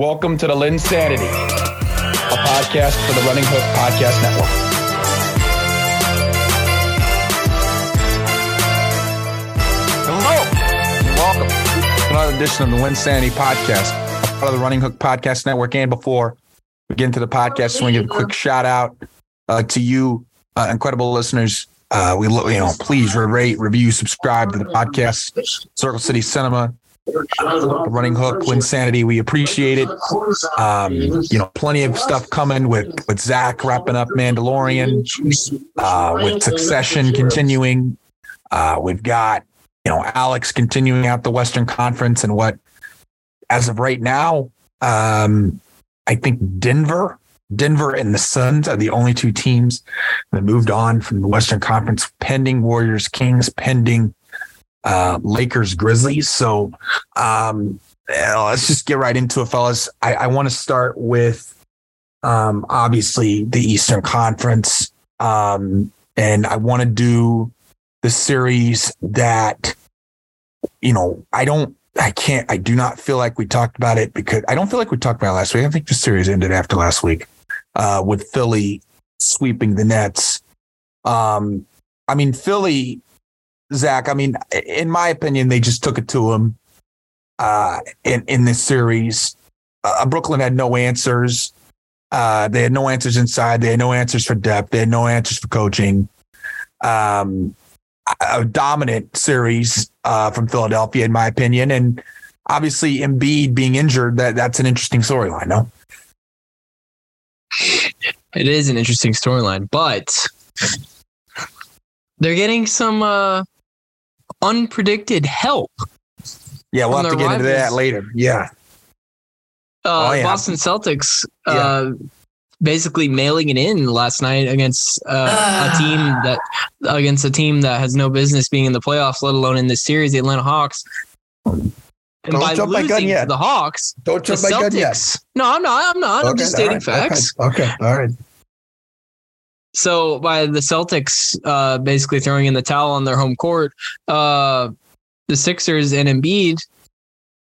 Welcome to the LynnSanity, a podcast for the Running Hook Podcast Network. Hello, welcome to another edition of the LynnSanity Podcast, part of the Running Hook Podcast Network. And before we get into the podcast, I want to give a quick shout out uh, to you, uh, incredible listeners. Uh, we, you know, please rate, review, subscribe to the podcast. Circle City Cinema, Running Hook, LynnSanity. We appreciate it. Um, you know, plenty of stuff coming with with Zach wrapping up Mandalorian, uh, with Succession continuing. Uh, we've got you know Alex continuing out the Western Conference and what, as of right now, um, I think Denver. Denver and the Suns are the only two teams that moved on from the Western Conference, pending Warriors Kings, pending uh, Lakers Grizzlies. So um, let's just get right into it, fellas. I, I want to start with um, obviously the Eastern Conference. Um, and I want to do the series that, you know, I don't, I can't, I do not feel like we talked about it because I don't feel like we talked about it last week. I think the series ended after last week uh, with Philly sweeping the Nets. Um, I mean, Philly, Zach, I mean, in my opinion, they just took it to him uh, in, in this series. Uh, Brooklyn had no answers. Uh, they had no answers inside. They had no answers for depth. They had no answers for coaching. Um, a dominant series uh, from Philadelphia, in my opinion, and obviously Embiid being injured. That that's an interesting storyline. No, it is an interesting storyline, but they're getting some uh, unpredicted help. Yeah, we'll have to their get into that later. Yeah, Uh, Oh, yeah. Boston Celtics uh, basically mailing it in last night against uh, a team that against a team that has no business being in the playoffs, let alone in this series, the Atlanta Hawks. And Don't by jump my gun yet. the Hawks, don't jump the Celtics. No, I'm not. I'm not. I'm just stating facts. Okay, all right. So by the Celtics uh, basically throwing in the towel on their home court, uh, the Sixers and Embiid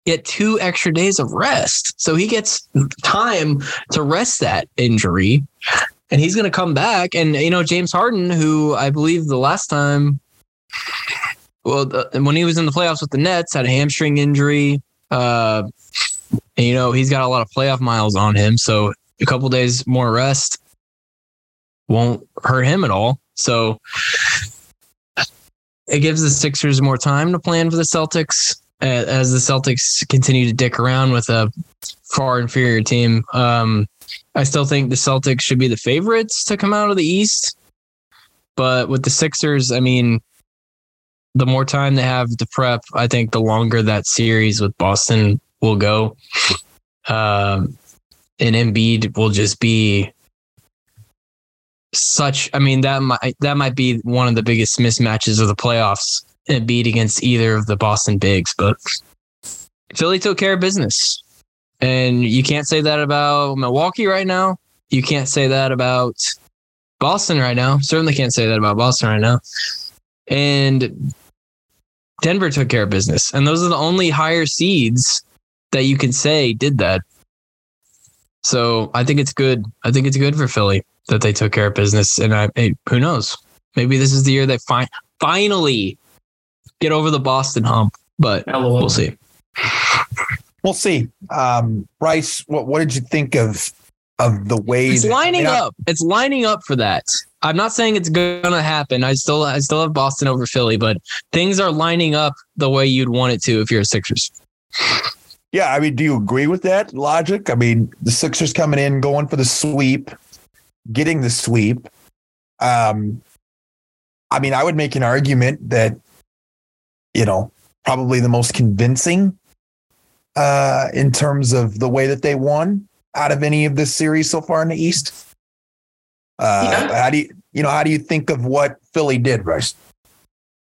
get two extra days of rest. So he gets time to rest that injury, and he's going to come back. And you know James Harden, who I believe the last time, well, the, when he was in the playoffs with the Nets, had a hamstring injury. Uh, and, you know he's got a lot of playoff miles on him, so a couple days more rest won't hurt him at all. So it gives the Sixers more time to plan for the Celtics as the Celtics continue to dick around with a far inferior team. Um, I still think the Celtics should be the favorites to come out of the East. But with the Sixers, I mean, the more time they have to prep, I think the longer that series with Boston will go. Um, and Embiid will just be such I mean that might that might be one of the biggest mismatches of the playoffs and beat against either of the Boston bigs, but Philly took care of business. And you can't say that about Milwaukee right now. You can't say that about Boston right now. Certainly can't say that about Boston right now. And Denver took care of business. And those are the only higher seeds that you can say did that. So I think it's good. I think it's good for Philly that they took care of business. And I, hey, who knows? Maybe this is the year they fi- finally get over the Boston hump. But we'll see. We'll see. Um, Bryce, what what did you think of of the way It's that- lining I mean, I- up. It's lining up for that. I'm not saying it's gonna happen. I still I still have Boston over Philly, but things are lining up the way you'd want it to if you're a Sixers. Yeah, I mean, do you agree with that logic? I mean, the Sixers coming in, going for the sweep, getting the sweep. Um, I mean, I would make an argument that, you know, probably the most convincing uh, in terms of the way that they won out of any of this series so far in the East. Uh, Yeah. How do you, you know, how do you think of what Philly did, Bryce?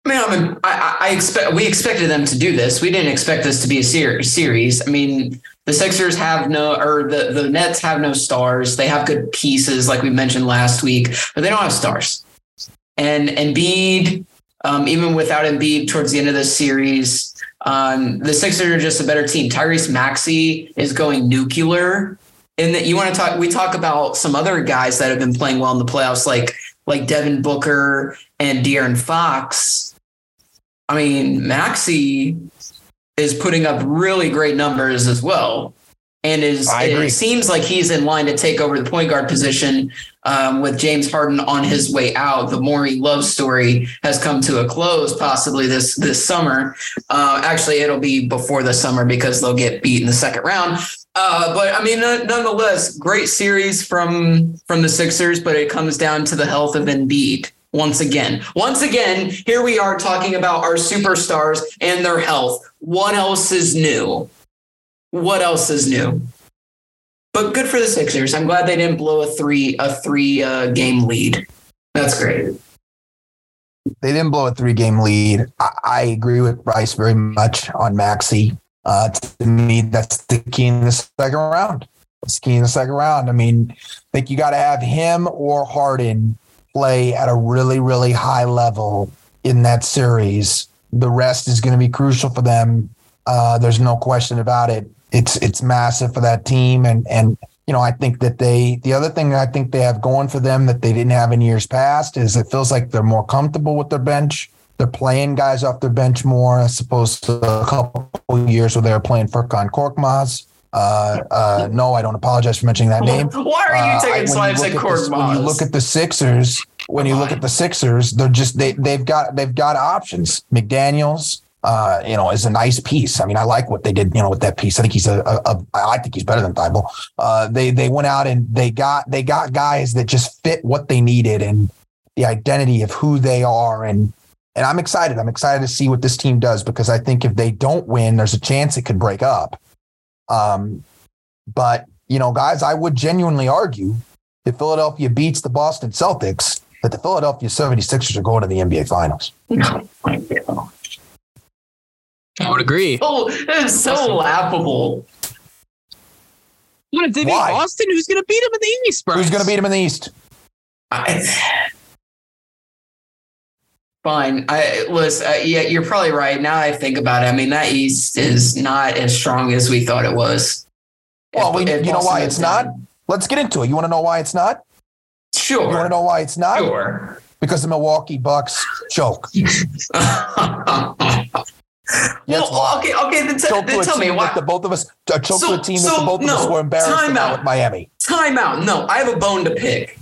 I mean, I, mean, I, I expect we expected them to do this. We didn't expect this to be a ser- series. I mean, the Sixers have no, or the the Nets have no stars. They have good pieces, like we mentioned last week, but they don't have stars. And Embiid, um, even without Embiid towards the end of this series, Um, the Sixers are just a better team. Tyrese Maxey is going nuclear. And that you want to talk, we talk about some other guys that have been playing well in the playoffs, like like Devin Booker and De'Aaron Fox. I mean, Maxey is putting up really great numbers as well and is it seems like he's in line to take over the point guard position um, with James Harden on his way out. The Morey Love story has come to a close, possibly this this summer. Uh, actually, it'll be before the summer because they'll get beat in the second round. Uh, but I mean, nonetheless, great series from from the Sixers. But it comes down to the health of Embiid once again. Once again, here we are talking about our superstars and their health. What else is new? what else is new? But good for the Sixers. I'm glad they didn't blow a three a three uh, game lead. That's great. They didn't blow a three game lead. I, I, agree with Bryce very much on Maxey. Uh, to me, that's the key in the second round. It's key in the second round. I mean, I think you got to have him or Harden play at a really, really high level in that series. The rest is going to be crucial for them. Uh, there's no question about it it's it's massive for that team and and you know I think that they the other thing I think they have going for them that they didn't have in years past is it feels like they're more comfortable with their bench. They're playing guys off their bench more as opposed to a couple years where they were playing Furkan Korkmaz. Uh, uh, no, I don't apologize for mentioning that name. Why are you uh, taking uh, swipes at Korkmaz? When you look at the Sixers, when you look at the Sixers, they're just they they've got they've got options. McDaniels, uh, you know, is a nice piece. I mean, I like what they did, you know, with that piece. I think he's a, a, a I think he's better than Thybulle. Uh, they they went out and they got they got guys that just fit what they needed and the identity of who they are and and I'm excited. I'm excited to see what this team does because I think if they don't win, there's a chance it could break up. Um, but you know, guys, I would genuinely argue if Philadelphia beats the Boston Celtics, that the Philadelphia 76ers are going to the NBA Finals. I would agree. Oh, it's so Austin. laughable. What if they beat Austin? Who's going to beat him in the East? Bryce? Who's going to beat him in the East? I, fine. I was. Uh, yeah, you're probably right. Now I think about it. I mean, that East is not as strong as we thought it was. Well, if, we, if you know why it's not. Let's get into it. You want to know why it's not? Sure. You want to know why it's not? Sure. Because the Milwaukee Bucks choke. well, okay, okay. Then, t- then tell me why the both of us uh, choked so, to a team so, that the both no, of us were embarrassed about with Miami. Time out. No, I have a bone to pick.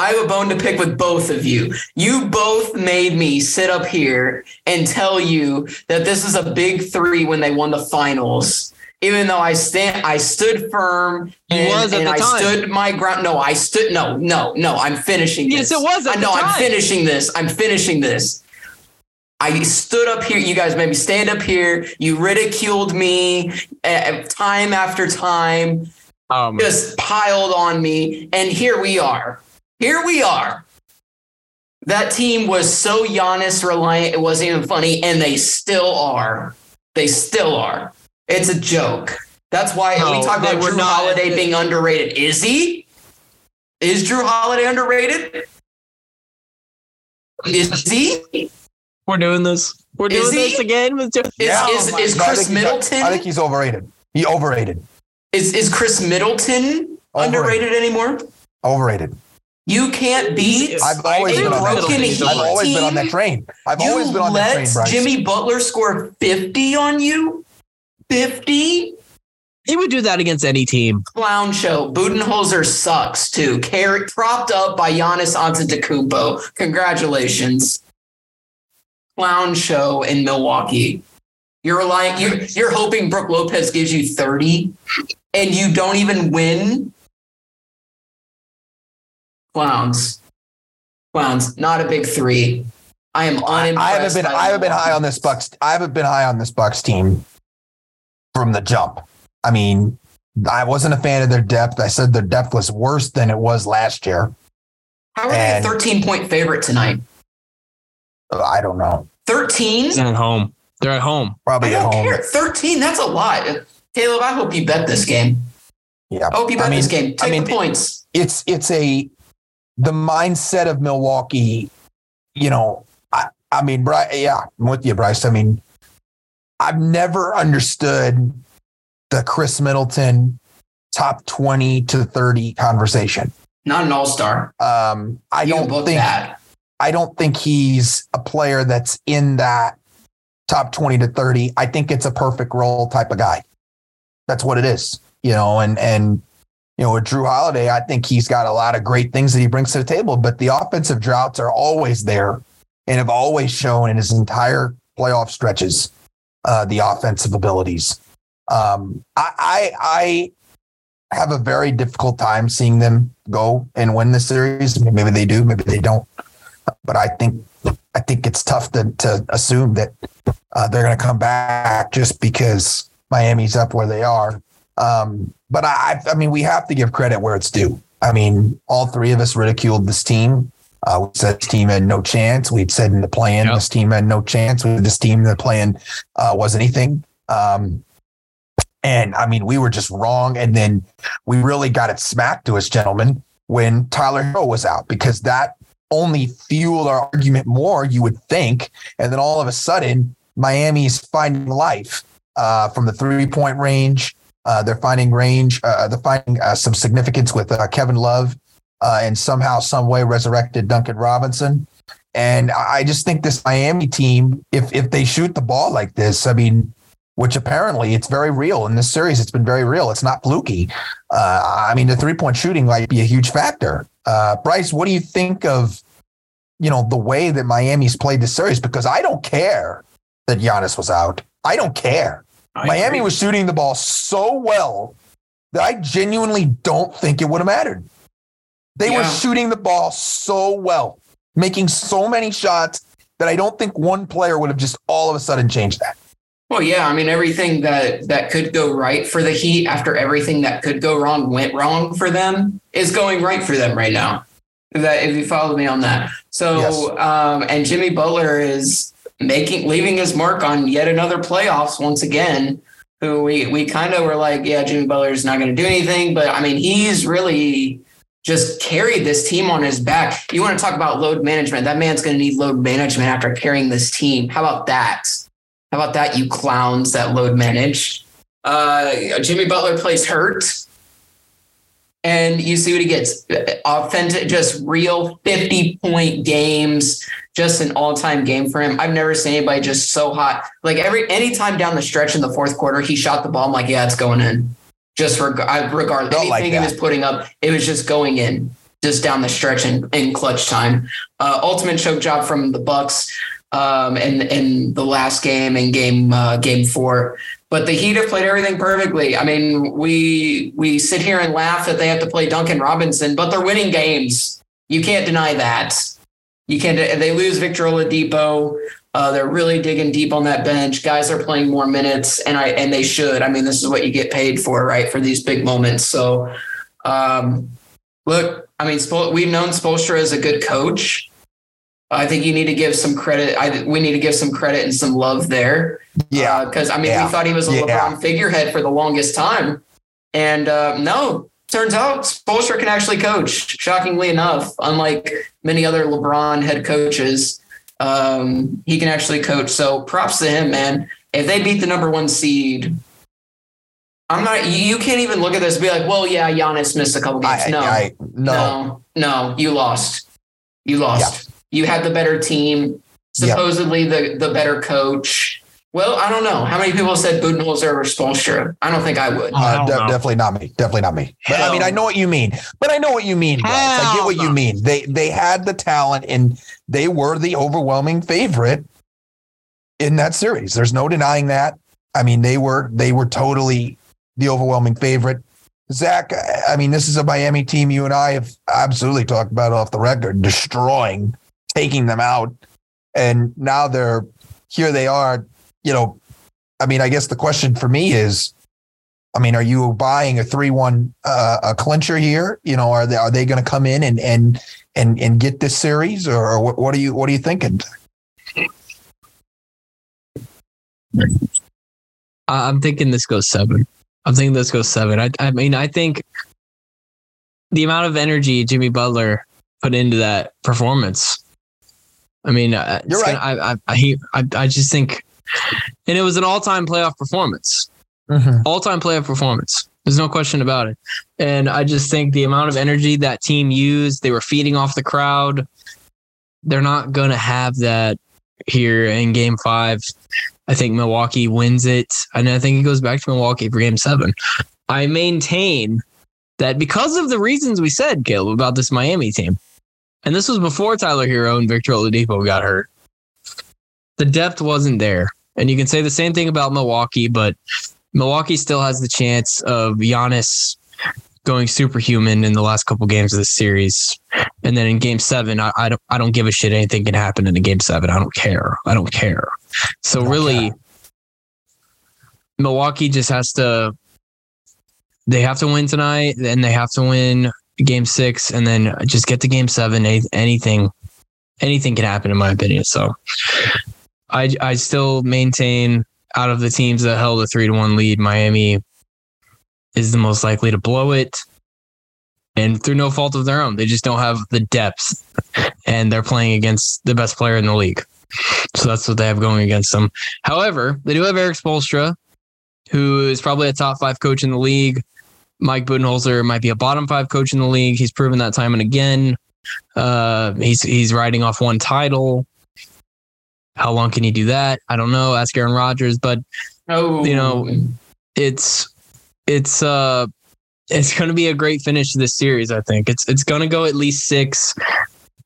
I have a bone to pick with both of you. You both made me sit up here and tell you that this is a big three when they won the finals. Even though I stand, I stood firm and, and I time. stood my ground. No, I stood. No, no, no. I'm finishing. This. Yes, it was. I know. I'm finishing this. I'm finishing this. I stood up here. You guys made me stand up here. You ridiculed me uh, time after time, um, just piled on me. And here we are. Here we are. That team was so Giannis reliant, it wasn't even funny. And they still are. They still are. It's a joke. That's why no, we talk about Jrue not, Holiday being underrated. Is he? Is Jrue Holiday underrated? Is he? We're doing this. We're doing this again with Is, yeah, is, is Khris I Middleton? I think he's overrated. He overrated. Is is Khris Middleton overrated. underrated anymore? Overrated. You can't beat I've always been on that train. I've always been on that train. I've you always been on that train, Bryce. Jimmy Butler score 50 on you? 50? He would do that against any team. Clown show. Budenholzer sucks too. Carry, propped up by Giannis Antetokounmpo. Congratulations clown show in Milwaukee. You're relying you're you're hoping Brook Lopez gives you 30 and you don't even win. Clowns. Clowns. Not a big three. I am unimpressed. I haven't been I haven't been high on this Bucks. I haven't been high on this Bucks team from the jump. I mean, I wasn't a fan of their depth. I said their depth was worse than it was last year. How are and, they a 13 point favorite tonight? I don't know. 13? They're at home. They're at home. Probably I don't at home. Care. 13, that's a lot. Caleb, I hope you bet this game. Yeah. I hope you bet I mean, this game. Take I mean, the points. It's it's a the mindset of Milwaukee, you know, I, I mean, Bryce, yeah, I'm with you, Bryce. I mean, I've never understood the Khris Middleton top 20 to 30 conversation. Not an all star. Um, I You don't think that. I don't think he's a player that's in that top 20 to 30. I think it's a perfect role type of guy. That's what it is, you know, and and you know, with Jrue Holiday, I think he's got a lot of great things that he brings to the table, but the offensive droughts are always there and have always shown in his entire playoff stretches uh, the offensive abilities. Um, I, I I have a very difficult time seeing them go and win the series. Maybe they do, maybe they don't but I think I think it's tough to to assume that uh, they're going to come back just because Miami's up where they are. Um, but I, I mean, we have to give credit where it's due. I mean, all three of us ridiculed this team. Uh, we said this team had no chance. We'd said in the plan Yep. this team had no chance. We this team the plan uh, was anything. Um, and I mean, we were just wrong. And then we really got it smacked to us, gentlemen, when Tyler Herro was out because that only fueled our argument more, you would think. And then all of a sudden, Miami's finding life uh, from the three point range. Uh, they're finding range. Uh, they're finding uh, some significance with uh, Kevin Love, uh, and somehow, some way, resurrected Duncan Robinson. And I just think this Miami team, if if they shoot the ball like this, I mean, which apparently it's very real in this series, it's been very real. It's not fluky. Uh, I mean, the three point shooting might be a huge factor. Uh, Bryce, what do you think of you know the way that Miami's played this series? Because I don't care that Giannis was out. I don't care. I Miami agree. was shooting the ball so well that I genuinely don't think it would have mattered. They were shooting the ball so well, making so many shots that I don't think one player would have just all of a sudden changed that. Well, yeah, I mean everything that that could go right for the Heat after everything that could go wrong went wrong for them is going right for them right now. That if you follow me on that. So Yes. um and Jimmy Butler is making leaving his mark on yet another playoffs once again. Who we we kind of were like, yeah, Jimmy Butler's not going to do anything, but I mean, he's really just carried this team on his back. You want to talk about load management? That man's going to need load management after carrying this team. How about that? How about that, you clowns that load manage? Uh, Jimmy Butler plays hurt. And you see what he gets. Authentic, just real 50 point games, just an all time game for him. I've never seen anybody just so hot. Like every anytime down the stretch in the fourth quarter, he shot the ball. I'm like, yeah, it's going in. Just reg- regardless, Don't like anything he was putting up, it was just going in, just down the stretch in, in clutch time. Uh, ultimate choke job from the Bucks um, in in the last game in game uh, game four. But the Heat have played everything perfectly. I mean, we we sit here and laugh that they have to play Duncan Robinson, but they're winning games. You can't deny that. You can't. They lose Victor Oladipo. Uh, they're really digging deep on that bench. Guys are playing more minutes, and I and they should. I mean, this is what you get paid for, right? For these big moments. So, um, look, I mean, Spol- we've known Spoelstra as a good coach. I think you need to give some credit. I we need to give some credit and some love there. Yeah. because I mean, Yeah. we thought he was a Yeah. LeBron figurehead for the longest time, and uh, no, turns out Spoelstra can actually coach. Shockingly enough, unlike many other LeBron head coaches, um, he can actually coach. So props to him, man. If they beat the number one seed. I'm not. You you can't even look at this and be like, "Well, yeah, Giannis missed a couple games." I, no, I, no. no, no, you lost. You lost. You had the better team, Yeah. supposedly the the better coach. Well, I don't know. How many people said Budenholzer or Spoelstra? I don't think I would. I Uh, de- definitely not me. Definitely not me. But I mean, I know what you mean. But I know what you mean. Bryce. I get what Hell you mean. They they had the talent and they were the overwhelming favorite in that series. There's no denying that. I mean, they were they were totally the overwhelming favorite. Zach, I mean, this is a Miami team you and I have absolutely talked about off the record, destroying, taking them out. And now they're here they are, you know. I mean, I guess the question for me is I mean, are you buying a three-one uh, a clincher here? You know, are they are they going to come in and and and and get this series, or, what, what are you what are you thinking? I'm thinking this goes seven. I'm thinking this goes seven. I, I mean, I think the amount of energy Jimmy Butler put into that performance. I mean, uh, You're gonna- I, I, I, I, I just think and it was an all-time playoff performance. Mhm. All-time playoff performance. There's no question about it. And I just think the amount of energy that team used, they were feeding off the crowd. They're not going to have that here in game 5. I think Milwaukee wins it, and I think it goes back to Milwaukee for game 7. I maintain that because of the reasons we said, Caleb, about this Miami team, and this was before Tyler Herro and Victor Oladipo got hurt, the depth wasn't there. And you can say the same thing about Milwaukee, but Milwaukee still has the chance of Giannis going superhuman in the last couple games of the series. And then in game seven, I, I don't I don't give a shit. Anything can happen in a game seven. I don't care. I don't care. So Don't really, care. Milwaukee just has to they have to win tonight, and they have to win game six, and then just get to game seven. Any- Anything anything can happen in my opinion. So I I still maintain out of the teams that held a three to one lead, Miami is the most likely to blow it. And through no fault of their own, they just don't have the depth, and they're playing against the best player in the league. So that's what they have going against them. However, they do have Erik Spoelstra, who is probably a top five coach in the league. Mike Budenholzer might be a bottom five coach in the league. He's proven that time and again. Uh, he's he's riding off one title. How long can he do that? I don't know. Ask Aaron Rodgers, but Oh, You know, it's it's uh it's going to be a great finish to this series. I think it's it's going to go at least six.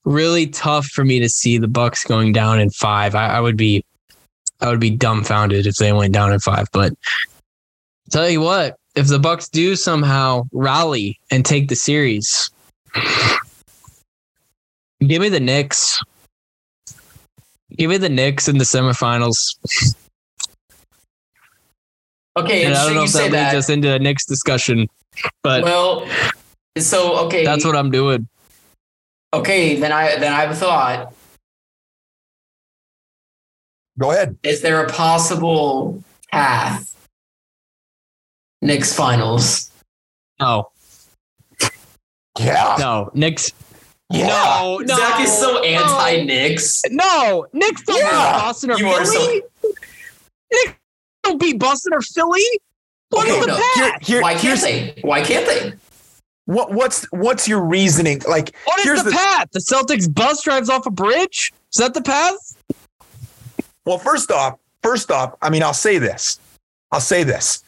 Really tough for me to see the Bucks going down in five. I, I would be I would be dumbfounded if they went down in five. But tell you what, if the Bucks do somehow rally and take the series, give me the Knicks. Give me the Knicks in the semifinals. okay. And I don't know if say that leads that. us into a Knicks discussion, but well, so okay, that's what I'm doing. okay. Then I then I have a thought. Go ahead. Is there a possible path? Knicks finals. No, Yeah. no, Knicks. Yeah. No, no. Zach is so anti-Knicks. No, Knicks don't Yeah. beat Boston or You are Philly. Knicks don't beat Boston or Philly. Look Okay, at the no. path. Here, here, Why can't here's they? Why can't they? what what's what's your reasoning? Like What is here's the, the- path? The Celtics bus drives off a bridge. Is that the path? Well, first off, first off, I mean, I'll say this. I'll say this.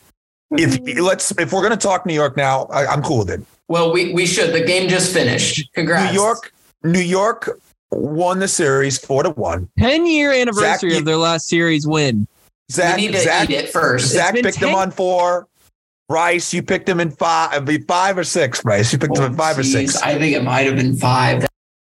If let's if we're gonna talk New York now, I, I'm cool with it. Well, we, we should. The game just finished. Congrats. New York, New York won the series four to one. Ten year anniversary you- of their last series win. Zach, we need to Zach, eat it first. Zach picked him 10 on four. Rice, you picked them in five, it'd be five or six. Rice, you picked him Oh, in five or six, I think it might have been five.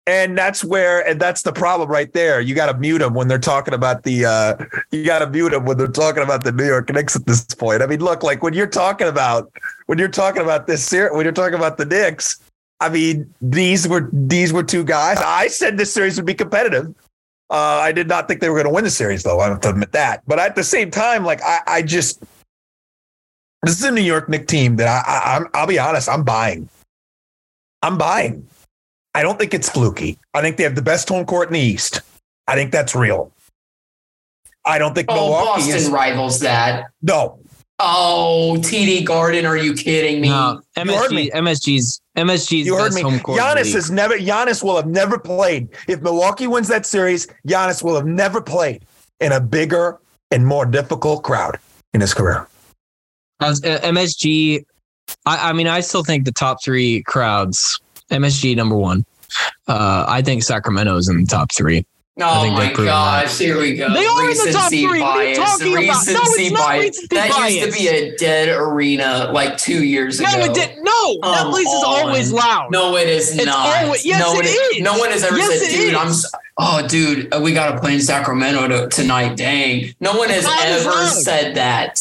And that's where, and that's the problem right there. You got to mute them when they're talking about the. uh You got to mute them when they're talking about the New York Knicks at this point. I mean, look, like when you're talking about when you're talking about this series, when you're talking about the Knicks, I mean, these were these were two guys. I said this series would be competitive. Uh, I did not think they were going to win the series, though. I have to admit that. But at the same time, like I, I just this is a New York Knicks team that I, I I'm I'll be honest, I'm buying. I'm buying. I don't think it's fluky. I think they have the best home court in the East. I think that's real. I don't think Oh, Milwaukee Boston is. rivals that. No, Oh, TD Garden, are you kidding me? No, You heard me. MSG, MSG's MSG's you heard best me. home court. Giannis league. has never. Giannis will have never played. If Milwaukee wins that series, Giannis will have never played in a bigger and more difficult crowd in his career. As, uh, MSG, I, I mean, I still think the top three crowds, MSG number one. Uh, I think Sacramento's in the top three. Oh my gosh, here we go. They are in the top Recency three. What are you bias. talking about? No, it's Recency not bias. recency That used to be a dead arena like two years ago. No, it did. No, that place is always loud. No, it is It's not. always- yes, no, it is. is. No one has ever Yes, said, dude, is. I'm. Oh, dude, uh, we got to play in Sacramento to, tonight. Dang. No one has ever said that.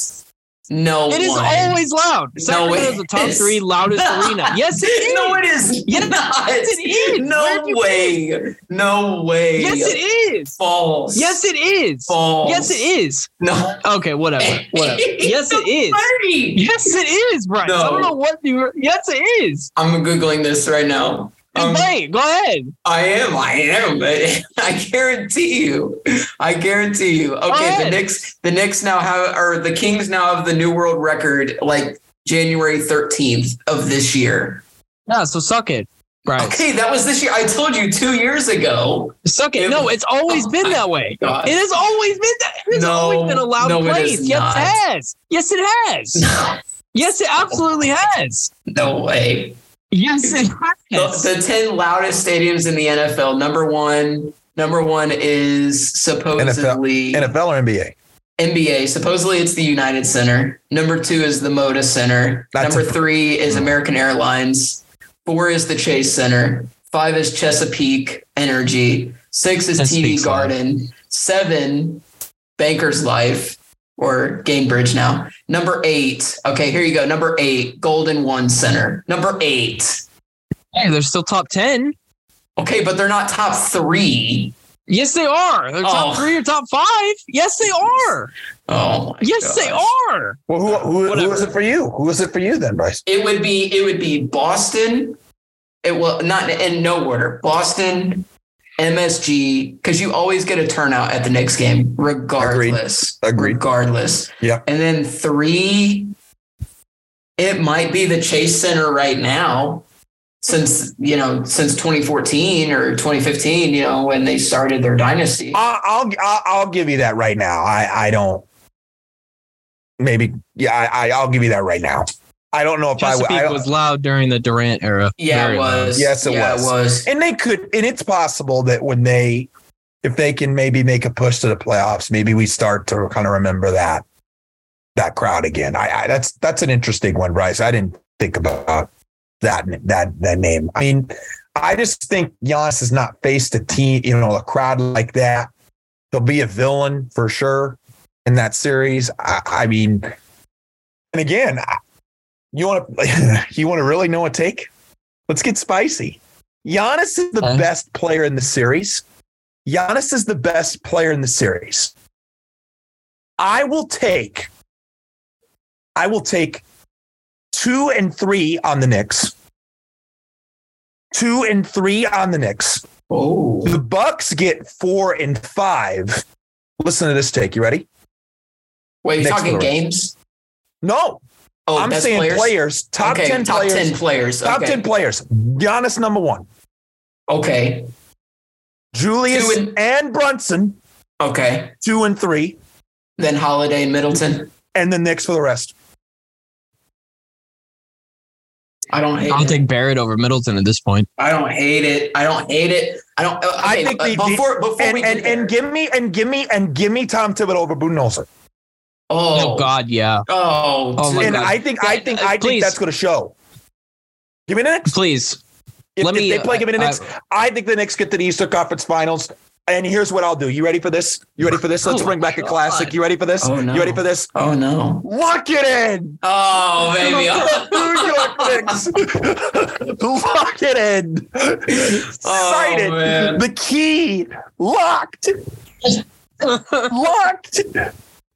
No It is one. always loud. No, Sacramento's it the top is. three loudest arena. Yes, it is. No, it is Yes, not. it is. No way. No way. Yes, it is. False. Yes, it is. False. Yes, it is. No. Okay, whatever. Whatever. Yes, it is. Yes, it is, Bryce. I don't know what you. Yes, it is. I'm googling this right now. Um, go ahead. I am. I am. But I guarantee you. I guarantee you. Okay, the. Knicks. The Knicks now have, or the Kings now have the new world record, like January thirteenth of this year. Yeah, so suck it. Right. Okay, that was this year. I told you two years ago. Suck it. No, it's always Oh been that way. God. It has always been that. It's No, always been a loud no, place. is Yes, not. it has. Yes, it has. Yes, it absolutely has. No way. Yes, it The, has. the ten loudest stadiums in the NFL. Number one. Number one is supposedly NFL NFL or NBA? NBA. Supposedly it's the United Center. Number two is the Moda Center. That's Number a- three is American Airlines. Four is the Chase Center. Five is Chesapeake Energy. Six is That TD speaks loud. Garden. Seven, Banker's Life or Gainbridge now. Number eight. Okay, here you go. Number eight, Golden One Center. Number eight. Hey, they're still top 10. Okay, but they're not top three. Yes, they are. They're top Oh. three or top five. Yes, they are. Oh, my Yes, they are. Well, who who, who Whatever. is it for you? Who is it for you then, Bryce? It would be it would be Boston. It will not in no order. Boston, MSG, because you always get a turnout at the next game, regardless. Agreed. Regardless. Yeah. And then three, it might be the Chase Center right now, since you know since 2014 or 2015, you know when they started their dynasty. I'll, I'll I'll give you that right now. I I don't. Maybe yeah. I, I I'll give you that right now. I don't know if I, Chesapeake I was loud during the Durant era. yeah, Very it loud. was. Yes, it yeah, was. It was. and they could and it's possible that when they if they can maybe make a push to the playoffs, maybe we start to kind of remember that that crowd again. I, I that's that's an interesting one, Bryce. I didn't think about that that that name. I mean, I just think Giannis has not faced a team, you know, a crowd like that. He'll be a villain for sure in that series. I, I mean, and again, I- you want to you want to really know a take? Let's get spicy. Giannis is the Okay. best player in the series. Giannis is the best player in the series. I will take I will take two and three on the Knicks. Two and three on the Knicks. Oh. The Bucks get four and five. Listen to this take. You ready? Wait, you're talking for the rest. games? No, Oh, I'm best saying players. top okay, ten top players. ten players. Top ten players. Giannis number one. Okay. Julius and- and Brunson Okay. two and three, Then Holiday and Middleton. and the Knicks for the rest. I don't hate I'll it. take Barrett over Middleton at this point. I don't hate it. I don't hate it. I don't. uh, I think uh, the- the- before before And we and, and give me and give me and give me Tom Thibodeau over Budenholzer. Oh Oh, God, yeah. Oh, Oh, my. And God. I think I think I think that's going to show. Give me the Knicks. Please. If, Let if me, they play, give me the uh, Knicks. I think the Knicks get to the Eastern Conference Finals. And here's what I'll do. You ready for this? You ready for this? Let's Oh, bring back a classic. You ready for this? Oh, no. You ready for this? Oh no. Lock it in. Oh baby. New York Knicks. Lock it in. Sight it. Oh, man. The key locked. locked.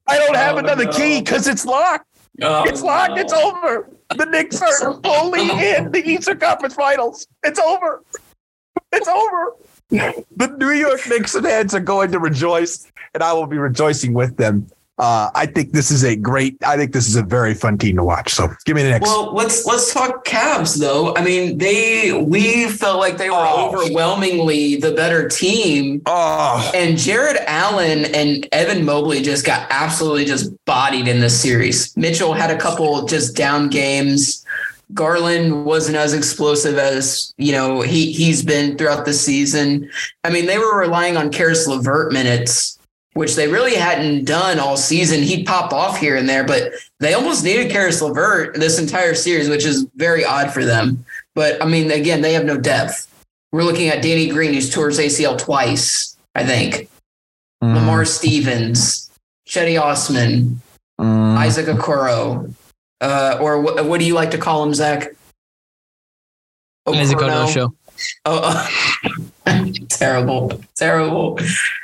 I don't have Oh, another no. key because it's locked. Oh, It's locked. no. It's over. The Knicks are fully in the Eastern Conference Finals. It's over. It's over. The New York Knicks fans are going to rejoice, and I will be rejoicing with them. Uh, I think this is a great. I think this is a very fun team to watch. So give me the next. Well, let's let's talk Cavs though. I mean, they we felt like they were Oh. overwhelmingly the better team. oh, And Jarrett Allen and Evan Mobley just got absolutely just bodied in this series. Mitchell had a couple just down games. Garland wasn't as explosive as you know he he's been throughout the season. I mean, they were relying on Caris LeVert minutes, which they really hadn't done all season. He'd pop off here and there, but they almost needed Caris LeVert this entire series, which is very odd for them. But I mean, again, they have no depth. We're looking at Danny Green, who's tore his ACL twice, I think. Mm. Lamar Stevens, Cedi Osman, Mm. Isaac Okoro, uh, or what, what do you like to call him, Zach? Isaac Okoro? Onosho. Oh, oh. terrible, terrible.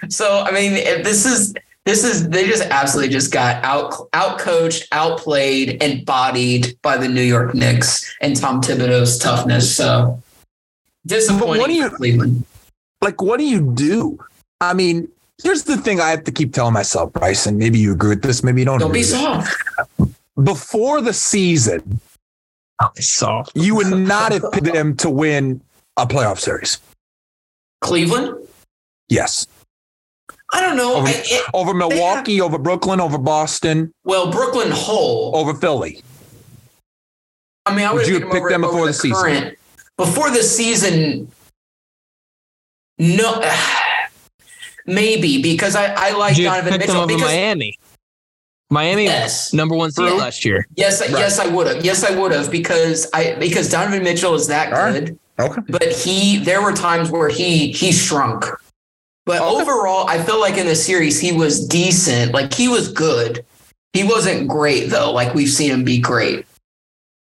So I mean, if this is this is they just absolutely just got out out coached, outplayed, and bodied by the New York Knicks and Tom Thibodeau's toughness. So Disappointing what do you- Cleveland. like what do you do? I mean, here's the thing I have to keep telling myself, Bryson. maybe you agree with this, maybe you don't. Don't agree be soft. Before the season, Soft. you would not have picked them to win a playoff series. Cleveland? Yes. I don't know. Over- I, it, Over Milwaukee, over Brooklyn, over Boston, well, Brooklyn whole. over Philly. I mean, I Would would you have have picked them before the season? Current, before the season, no, maybe because I, I like Did Donovan pick them Mitchell over because Miami? Miami, yes, number one seed True. last year. yes, yes, I would have. Yes, I would have because I because Donovan Mitchell is that All right. Okay. but he there were times where he he shrunk. But Okay. overall i feel like in the series he was decent. Like he was good. He wasn't great though. Like we've seen him be great.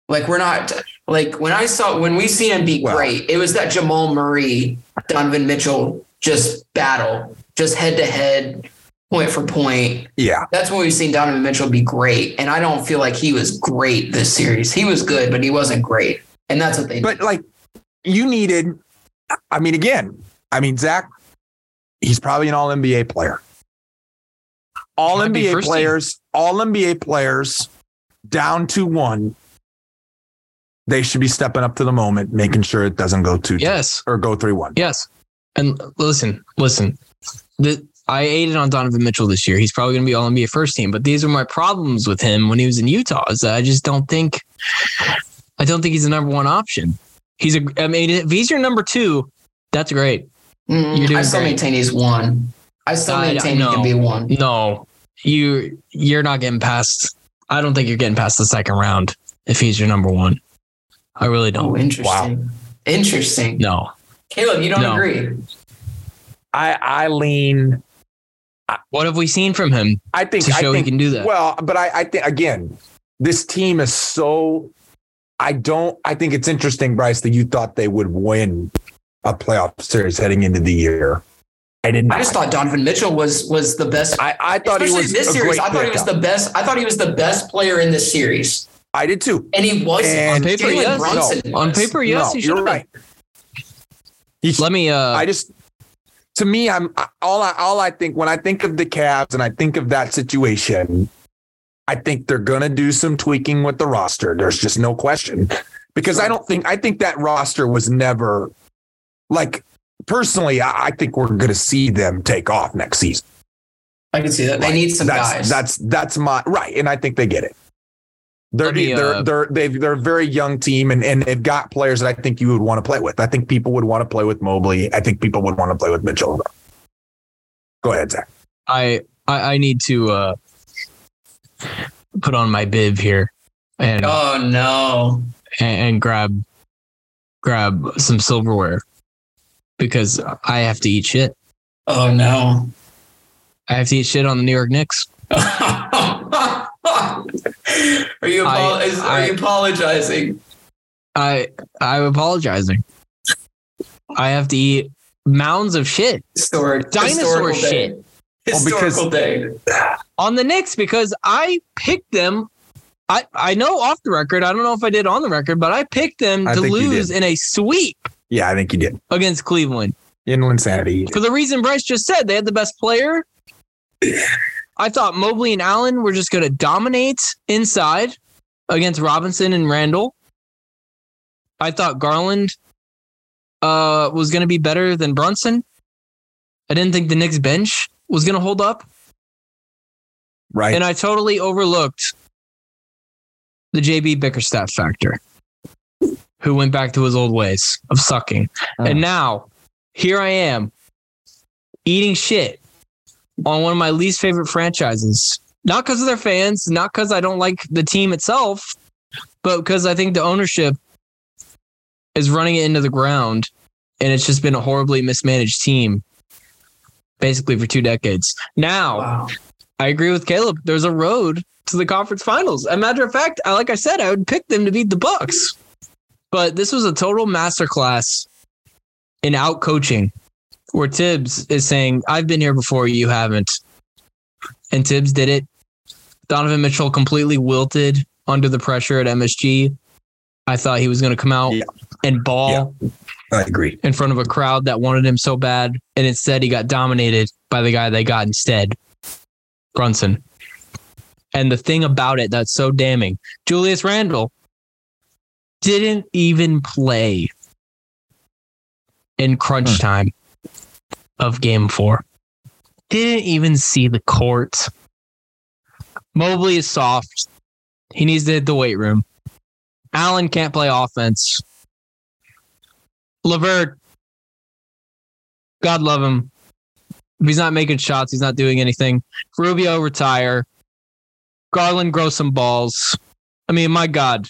Like we're not like when i saw when we seen him be Well- great it was that jamal murray donovan mitchell just battle just head to head point for point. Yeah. that's when we've seen donovan mitchell be great and i don't feel like he was great this series. He was good but he wasn't great and that's what they But like you needed, I mean, again, I mean, Zach, he's probably an all NBA player. All NBA first team. players, all NBA players down to one. They should be stepping up to the moment, making sure it doesn't go two Yes, or go three one. yes. And listen, listen. The, I aided on Donovan Mitchell this year. He's probably going to be all NBA first team. But these are my problems with him when he was in Utah. Is that I just don't think, I don't think he's the number one option. He's a. I mean, if he's your number two, that's great. Mm, You're doing I still great. maintain he's one. I still I- maintain no. he can be one. No, you you're not getting past. I don't think you're getting past the second round if he's your number one. I really don't. Oh, interesting. Interesting. No. Caleb, you don't No. agree? I I lean. What have we seen from him I think to show I think he can do that? Well, but I, I think again, this team is so. I don't. I think it's interesting, Bryce, that you thought they would win a playoff series heading into the year. I didn't. I just thought Donovan Mitchell was was the best. I, I thought he was this a series. great I thought he was the best. I thought he was the best player in this series, I did too. and he wasn't. And- On paper, Jalen yes. Brunson On paper, yes, no, he should you're have right. He's, Let me. Uh, I just. To me, I'm all I all I think when I think of the Cavs and I think of that situation, I think they're gonna do some tweaking with the roster. There's just no question. Because I don't think I think that roster was never like personally, I, I think we're gonna see them take off next season. I can see that. They need some that's, guys. That's that's my right, and I think they get it. They're me, they're uh, they're they've, they're a very young team, and and they've got players that I think you would want to play with. I think people would want to play with Mobley. I think people would want to play with Mitchell. Go ahead, Zach. I, I I need to uh, put on my bib here and oh no! and, and grab grab some silverware because I have to eat shit. Oh no! I have to eat shit on the New York Knicks. are you I- apo- is, are I- you apologizing? I I'm apologizing. I have to eat mounds of shit Historic, Dinosaur shit. day. Well, because- day. on the Knicks because I picked them. I, I know off the record. I don't know if I did on the record, but I picked them I to lose in a sweep Yeah, I think you did. against Cleveland. In insanity. For the reason Bryce just said, they had the best player. I thought Mobley and Allen were just going to dominate inside against Robinson and Randle. I thought Garland uh, was going to be better than Brunson. I didn't think the Knicks bench was going to hold up. Right. And I totally overlooked the JB Bickerstaff factor, who went back to his old ways of sucking. And uh-huh. now here I am eating shit on one of my least favorite franchises. Not because of their fans, not because I don't like the team itself, but because I think the ownership is running it into the ground and it's just been a horribly mismanaged team basically for two decades. Now, Wow. I agree with Caleb. There's a road to the conference finals. As a matter of fact, I, like I said, I would pick them to beat the Bucks. But this was a total masterclass in out coaching, where Thibs is saying, "I've been here before, you haven't," and Thibs did it. Donovan Mitchell completely wilted under the pressure at MSG. I thought he was going to come out Yeah. and ball I agree. in front of a crowd that wanted him so bad, and instead he got dominated by the guy they got instead, Brunson. And the thing about it that's so damning, Julius Randle didn't even play in crunch Hmm. time of game four. Didn't even see the court. Mobley is soft. He needs to hit the weight room. Allen can't play offense. LeVert, God love him. If he's not making shots, he's not doing anything. Rubio retire. Garland grow some balls. I mean, my God,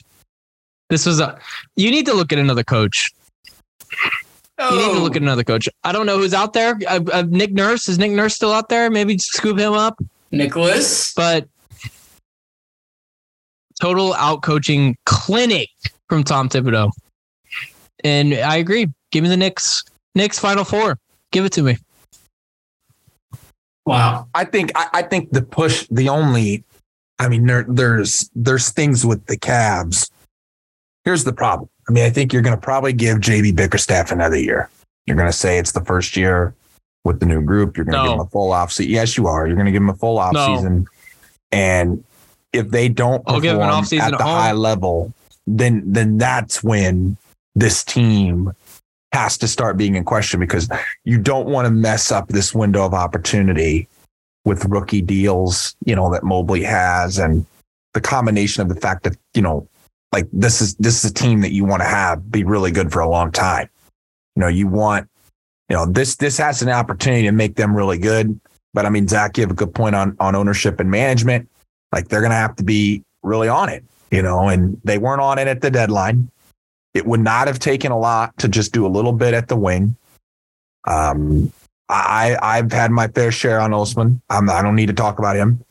this was a. You need to look at another coach. You need to look at another coach. I don't know who's out there. Uh, uh, Nick Nurse is Nick Nurse still out there? Maybe scoop him up. Nicholas. But total out coaching clinic from Tom Thibodeau. And I agree. Give me the Knicks. Knicks final four. Give it to me. Wow. I think I, I think the push the only I mean there there's there's things with the Cavs. Here's the problem. I mean, I think you're gonna probably give JB Bickerstaff another year. You're gonna say it's the first year with the new group. You're gonna give him a full off season. Yes, you are. You're gonna give him a full off No. season. And if they don't I'll give him an perform offseason at at the home. high level, then then that's when this team has to start being in question because you don't want to mess up this window of opportunity with rookie deals, you know, that Mobley has and the combination of the fact that, you know, like this is this is a team that you want to have be really good for a long time. You know, you want, you know, this this has an opportunity to make them really good. But I mean, Zach, you have a good point on on ownership and management. Like they're gonna have to be really on it, you know, and they weren't on it at the deadline. It would not have taken a lot to just do a little bit at the wing. Um, I I've had my fair share on Osman. I'm, I don't need to talk about him.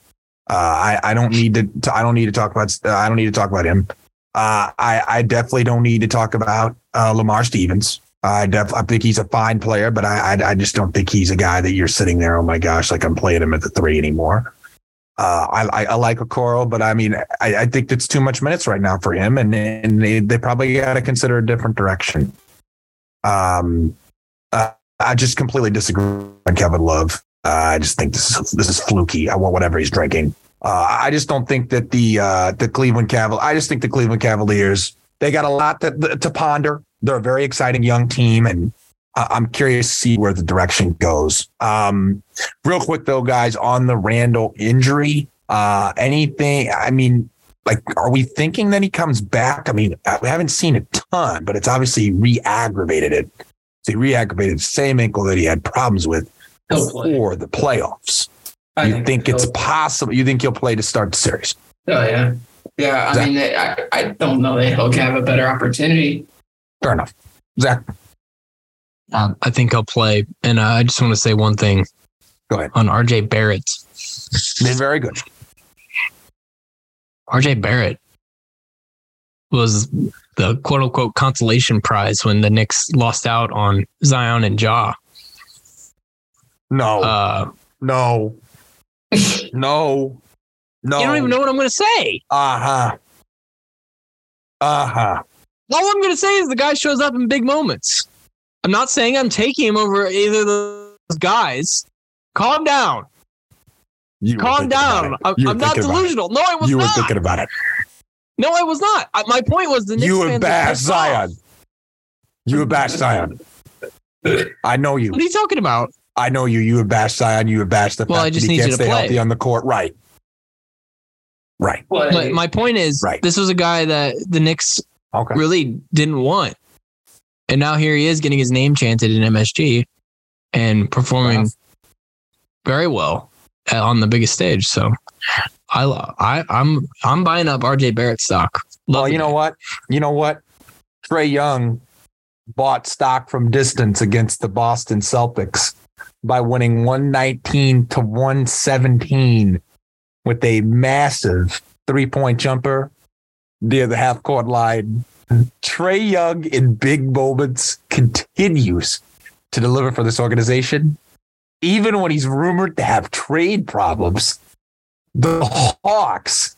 Uh, I I don't need to, to I don't need to talk about uh, I don't need to talk about him. Uh, I I definitely don't need to talk about uh, Lamar Stevens. I def I think he's a fine player, but I, I I just don't think he's a guy that you're sitting there. Oh my gosh, like I'm playing him at the three anymore. Uh, I, I like Okoro, but I mean I, I think it's too much minutes right now for him, and and they they probably got to consider a different direction. Um, uh, I just completely disagree on Kevin Love. Uh, I just think this is this is fluky. I want whatever he's drinking. Uh, I just don't think that the uh, the Cleveland Cavaliers. I just think the Cleveland Cavaliers they got a lot to, to ponder. They're a very exciting young team, and I'm curious to see where the direction goes. Um, real quick though, guys, on the Randle injury, uh, anything? I mean, like, are we thinking that he comes back? I mean, we haven't seen a ton, but it's obviously re-aggravated it. So he re-aggravated the same ankle that he had problems with He'll play. before the playoffs. I you think, it's he'll- possible? You think he'll play to start the series? Oh yeah, yeah. I Zach? mean, I, I don't know that he'll have a better opportunity. Fair enough. Zach, Um, I think I'll play. And uh, I just want to say one thing go ahead. on RJ Barrett. Been very good. RJ Barrett was the quote unquote consolation prize when the Knicks lost out on Zion and Ja. No, Uh, no, no, no. You don't even know what I'm going to say. Uh huh. Uh huh. All I'm going to say is the guy shows up in big moments. I'm not saying I'm taking him over either of those guys. Calm down. You Calm down. I'm, You I'm not thinking about it. delusional. No, I was not. You were not. thinking about it. no, I was not. I, my point was the Knicks You would fans are bash off. Zion. You were bash Zion. I know you. What are you talking about? I know you. You would bash Zion. You would bash the Well, fact I just that he need can't you to stay play. healthy on the court. Right. Right. But My, my point is, Right. this was a guy that the Knicks Okay. really didn't want. And now here he is getting his name chanted in MSG and performing Wow. very well at- on the biggest stage. So I, I I'm I'm buying up RJ Barrett stock. Love Well, you know what? You know what? Trae Young bought stock from distance against the Boston Celtics by winning 119 to 117 with a massive three point jumper near the half court line. Trae Young, in big moments, continues to deliver for this organization, even when he's rumored to have trade problems. The Hawks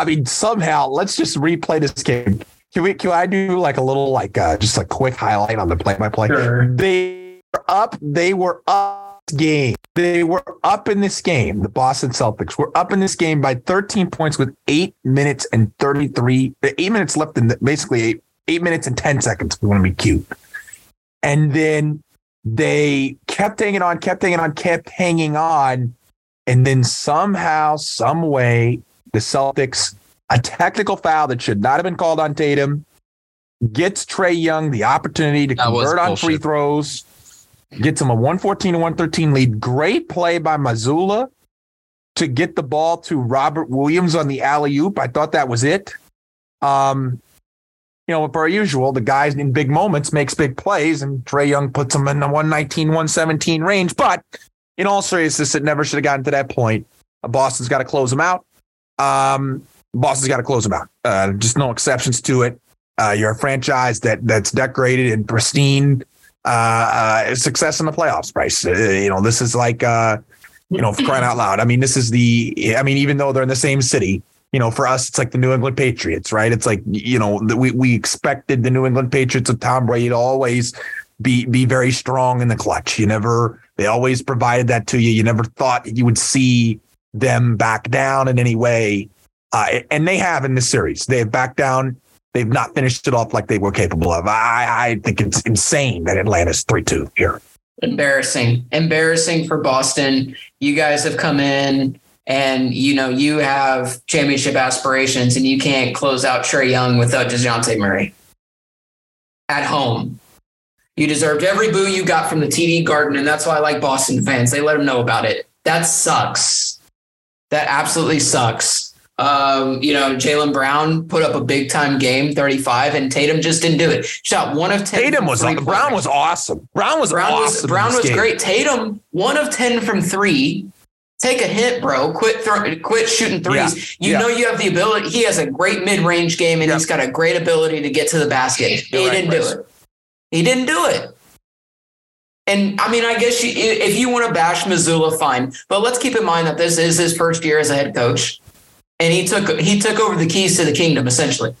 I mean, somehow, let's just replay this game. Can we? Can I do like a little like uh, just a quick highlight on the play by play? Sure. They were up. They were up game. They were up in this game. The Boston Celtics were up in this game by 13 points with eight minutes and 33. Eight minutes left in the, basically eight eight minutes and 10 seconds. If we want to be cute. And then they kept hanging on, kept hanging on, kept hanging on. And then somehow, some way, the Celtics, a technical foul that should not have been called on Tatum, gets Trae Young the opportunity to That convert on free throws, gets him a 114 to 113 lead. Great play by Mazzulla to get the ball to Robert Williams on the alley oop. I thought that was it. Um, you know, per usual, the guys in big moments makes big plays, and Trae Young puts them in the 119, 117 range. But in all seriousness, it never should have gotten to that point. Boston's got to close them out. Um, Boston's got to close them out. Uh, just no exceptions to it. Uh, you're a franchise that that's decorated and pristine uh, uh, success in the playoffs, Bryce. Uh, you know, this is like, uh, you know, crying out loud. I mean, this is the, I mean, even though they're in the same city, you know, for us, it's like the New England Patriots, right? It's like, you know, we, we expected the New England Patriots of Tom Brady to always be, be very strong in the clutch. You never, they always provided that to you. You never thought you would see them back down in any way. Uh, and they have in this series. They have backed down. They've not finished it off like they were capable of. I, I think it's insane that Atlanta's 3 2 here. Embarrassing. Embarrassing for Boston. You guys have come in and you know you have championship aspirations and you can't close out Trae Young without Dejounte Murray. At home. You deserved every boo you got from the TD Garden, and that's why I like Boston fans. They let them know about it. That sucks. That absolutely sucks. Um, you know, Jaylen Brown put up a big time game, 35, and Tatum just didn't do it. Shot one of 10. Tatum was three Brown pointers. was awesome. Brown was Brown awesome. was Brown was game. great. Tatum, one of ten from three. Take a hit, bro. Quit throw, quit shooting threes. You Yeah. know you have the ability. He has a great mid range game, and Yeah. he's got a great ability to get to the basket. You're he right, didn't Chris. do it. He didn't do it. And I mean, I guess you, if you want to bash Mazzulla, fine. But let's keep in mind that this is his first year as a head coach, and he took he took over the keys to the kingdom essentially.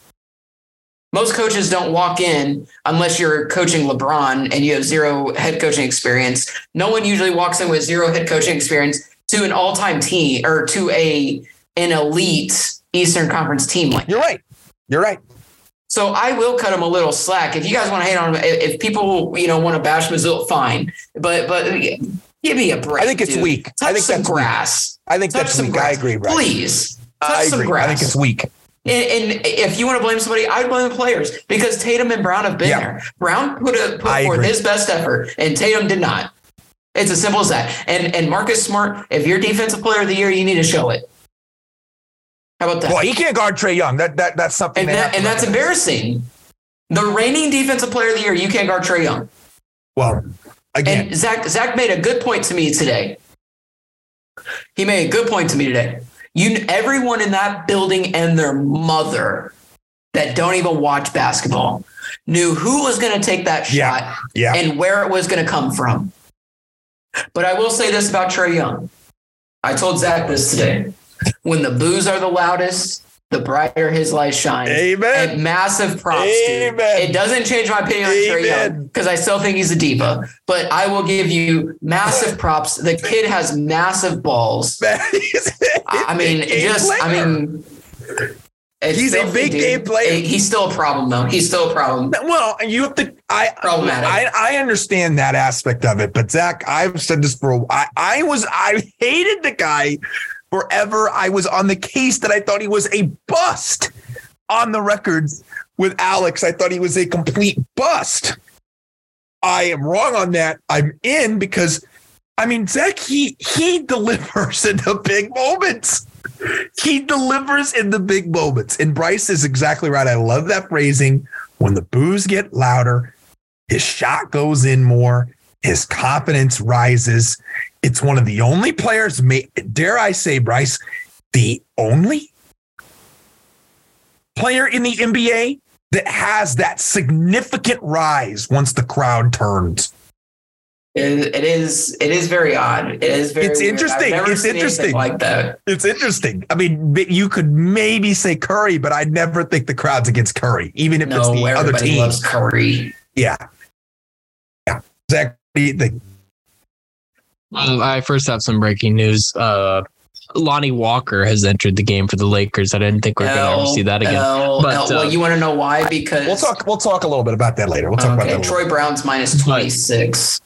Most coaches don't walk in unless you're coaching LeBron and you have zero head coaching experience. No one usually walks in with zero head coaching experience to an all-time team or to a an elite Eastern Conference team like. You're right. You're right. So I will cut him a little slack. If you guys want to hate on him, if people you know want to bash Mazzulla, fine. But but give me a break. I think it's dude. weak. Touch I think some that's weak. grass. I think Touch that's some weak. grass. I agree, Bryce. Please touch I some agree. grass. I think it's weak. And, and if you want to blame somebody, I'd blame the players because Tatum and Brown have been Yeah. there. Brown put a, put I forth agree. his best effort, and Tatum did not. It's as simple as that. And and Marcus Smart, if you're defensive player of the year, you need to show it. How about that? Well, he can't guard Trae Young. That that that's something. and that, and that's embarrassing. The reigning defensive player of the year, you can't guard Trae Young. Well, again, And Zach Zach made a good point to me today. He made a good point to me today. You everyone in that building and their mother that don't even watch basketball knew who was going to take that Yeah. shot yeah. and where it was going to come from. But I will say this about Trae Young. I told Zach this today. When the boos are the loudest, the brighter his light shines. Amen. And massive props, dude. It doesn't change my opinion on Trae Young because I still think he's a diva. But I will give you massive props. The kid has massive balls. I mean, just I mean, He's a big dude. game player. He's still a problem, though. He's still a problem. Well, you have to. I Problematic. I, I understand that aspect of it, but Zach, I've said this for. a I I was I hated the guy forever. I was on the case that I thought he was a bust on the records with Alex. I thought he was a complete bust. I am wrong on that. I'm in because, I mean, Zach he he delivers in the big moments. He delivers in the big moments. And Bryce is exactly right. I love that phrasing. When the boos get louder, his shot goes in more, his confidence rises. It's one of the only players, may, dare I say, Bryce, the only player in the NBA that has that significant rise once the crowd turns. It, it is. It is very odd. It is very. It's weird. Interesting. It's interesting. like that. It's interesting. I mean, you could maybe say Curry, but I'd never think the crowd's against Curry, even if it's No, the other everybody team. loves Curry. Yeah. Yeah. Zach, what do you think? Well, I first have some breaking news. Uh, Lonnie Walker has entered the game for the Lakers. I didn't think we are going to ever see that again. L, But, L- uh, you want to know why? Because We'll talk. We'll talk a little bit about that later. We'll talk about that. Troy Brown's minus twenty six,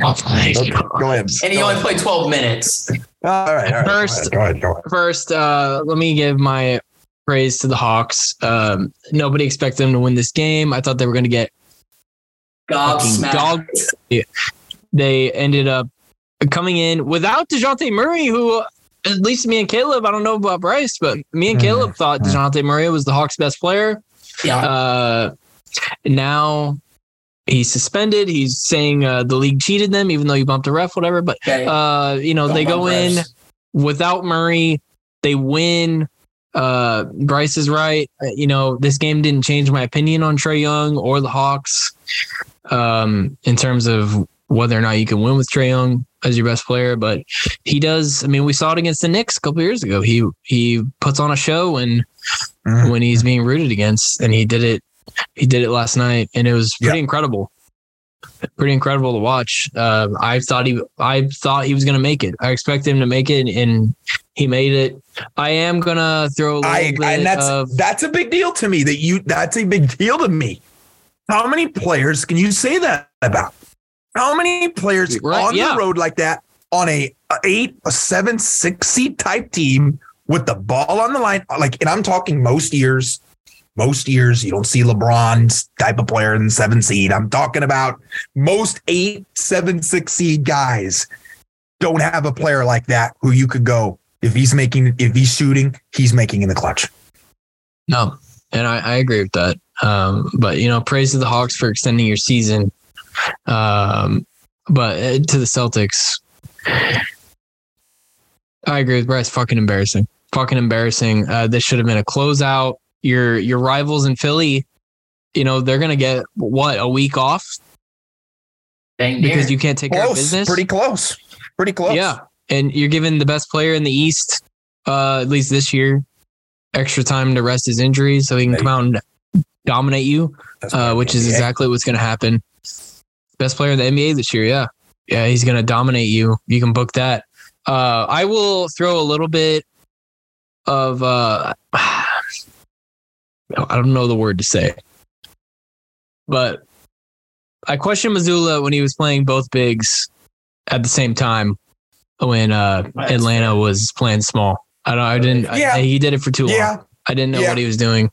Go ahead. and he only played twelve minutes. All right. All right. First- Go ahead. Go ahead. First, uh, let me give my praise to the Hawks. Um, nobody expected them to win this game. I thought they were going to get fucking Gobsmacked. dog. They ended up coming in without Dejounte Murray, who at least me and Caleb, I don't know about Bryce, but me and. Caleb thought Dejounte Murray was the Hawks' best player. Yeah, Uh, now he's suspended. He's saying uh, the league cheated them, even though he bumped a ref, whatever. But okay. uh, you know, Don't they go bump in refs. without Murray. They win. Uh, Bryce is right. Uh, You know, this game didn't change my opinion on Trae Young or the Hawks um, in terms of whether or not you can win with Trae Young as your best player. But he does. I mean, we saw it against the Knicks a couple years ago. He he puts on a show and Mhm. when he's being rooted against, and he did it. He did it last night, and it was pretty Yeah. incredible. Pretty incredible to watch. Uh, I thought he, I thought he was going to make it. I expected him to make it, and he made it. I am gonna throw a little I, bit and that's of that's a big deal to me. That you that's a big deal to me. How many players can you say that about? How many players Right, on yeah. the road like that on a, a eight, a seven, six seed type team with the ball on the line? Like, and I'm talking most years. Most years you don't see LeBron's type of player in the seven seed. I'm talking about most eight, seven, six seed guys don't have a player like that who you could go if he's making if he's shooting, he's making in the clutch. no, and I, I agree with that. Um, but you know, praise to the Hawks for extending your season. Um, but uh, to the Celtics, I agree with Bryce. Fucking embarrassing. Fucking embarrassing. Uh, this should have been a closeout. Your your rivals in Philly, you know, they're gonna get what a week off Dang because near. you can't take care of business. pretty close, pretty close. Yeah, and you're giving the best player in the East, uh, at least this year, extra time to rest his injuries so he can come out and dominate you, uh, which is exactly what's going to happen. Best player in the NBA this year, yeah, yeah, he's going to dominate you. You can book that. Uh, I will throw a little bit of uh, I don't know the word to say, but I questioned Mazzulla when he was playing both bigs at the same time when uh, Atlanta was playing small. I don't. I didn't. I- Yeah. he did it for too long. Yeah, I didn't know Yeah. what he was doing.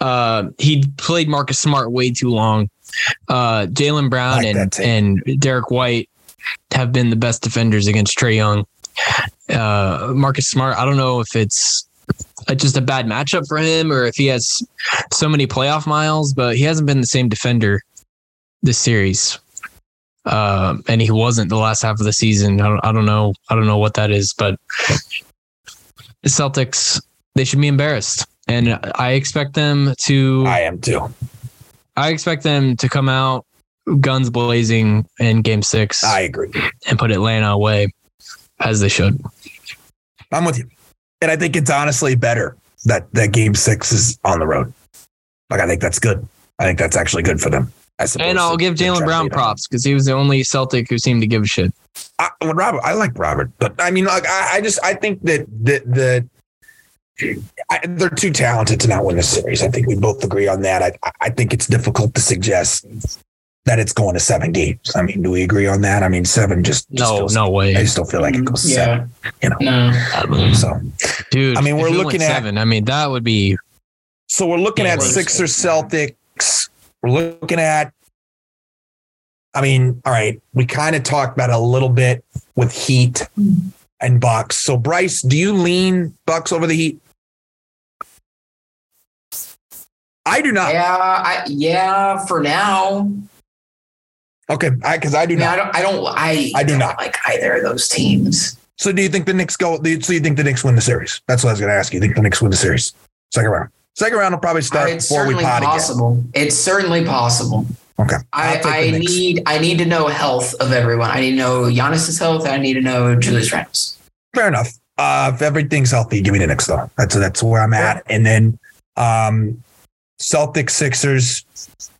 Uh, he played Marcus Smart way too long. Uh, Jaylen Brown Like and and Derrick White have been the best defenders against Trey Young. Uh, Marcus Smart. I don't know if it's uh, just a bad matchup for him or if he has so many playoff miles, but he hasn't been the same defender this series. Uh, and he wasn't the last half of the season. I don't, I don't know. I don't know what that is, but the Celtics they should be embarrassed, and I expect them to. I am too. I expect them to come out guns blazing in Game Six I agree. and put Atlanta away as they should. I'm with you, and I think it's honestly better that that Game Six is on the road. Like I think that's good. I think that's actually good for them. And I'll give Jaylen Brown props because he was the only Celtic who seemed to give a shit. I, well, Robert, I like Robert, but I mean, like, I, I just, I think that that the I, they're too talented to not win this series. I think we both agree on that. I, I think it's difficult to suggest that it's going to seven games. I mean, do we agree on that? I mean, seven just, just No, feels- no way. I way, just don't feel like it goes to seven. yeah, you know. no. So, dude. I mean, we're looking at- seven. I mean, that would be so we're looking at we're- Sixers Celtics. We're looking at. I mean, all right, we kind of talked about it a little bit with Heat and Bucks. So, Bryce, do you lean Bucks over the Heat? I do not. Yeah, I, yeah. For now, Okay, because I, do I, mean, not. I don't. I don't. I. I do don't not. like either of those teams. So, do you think the Knicks go? So, you think the Knicks win the series? That's what I was going to ask you. Think the Knicks win the series? Second round. Second round will probably start it's before we certainly pot again. It's certainly possible. Okay. I, I'll take the I need I need to know health of everyone. I need to know Giannis's health. I need to know Julius Randle's. Fair enough. Uh, if everything's healthy, give me the Knicks though. That's that's where I'm at. And then um, Celtics Sixers.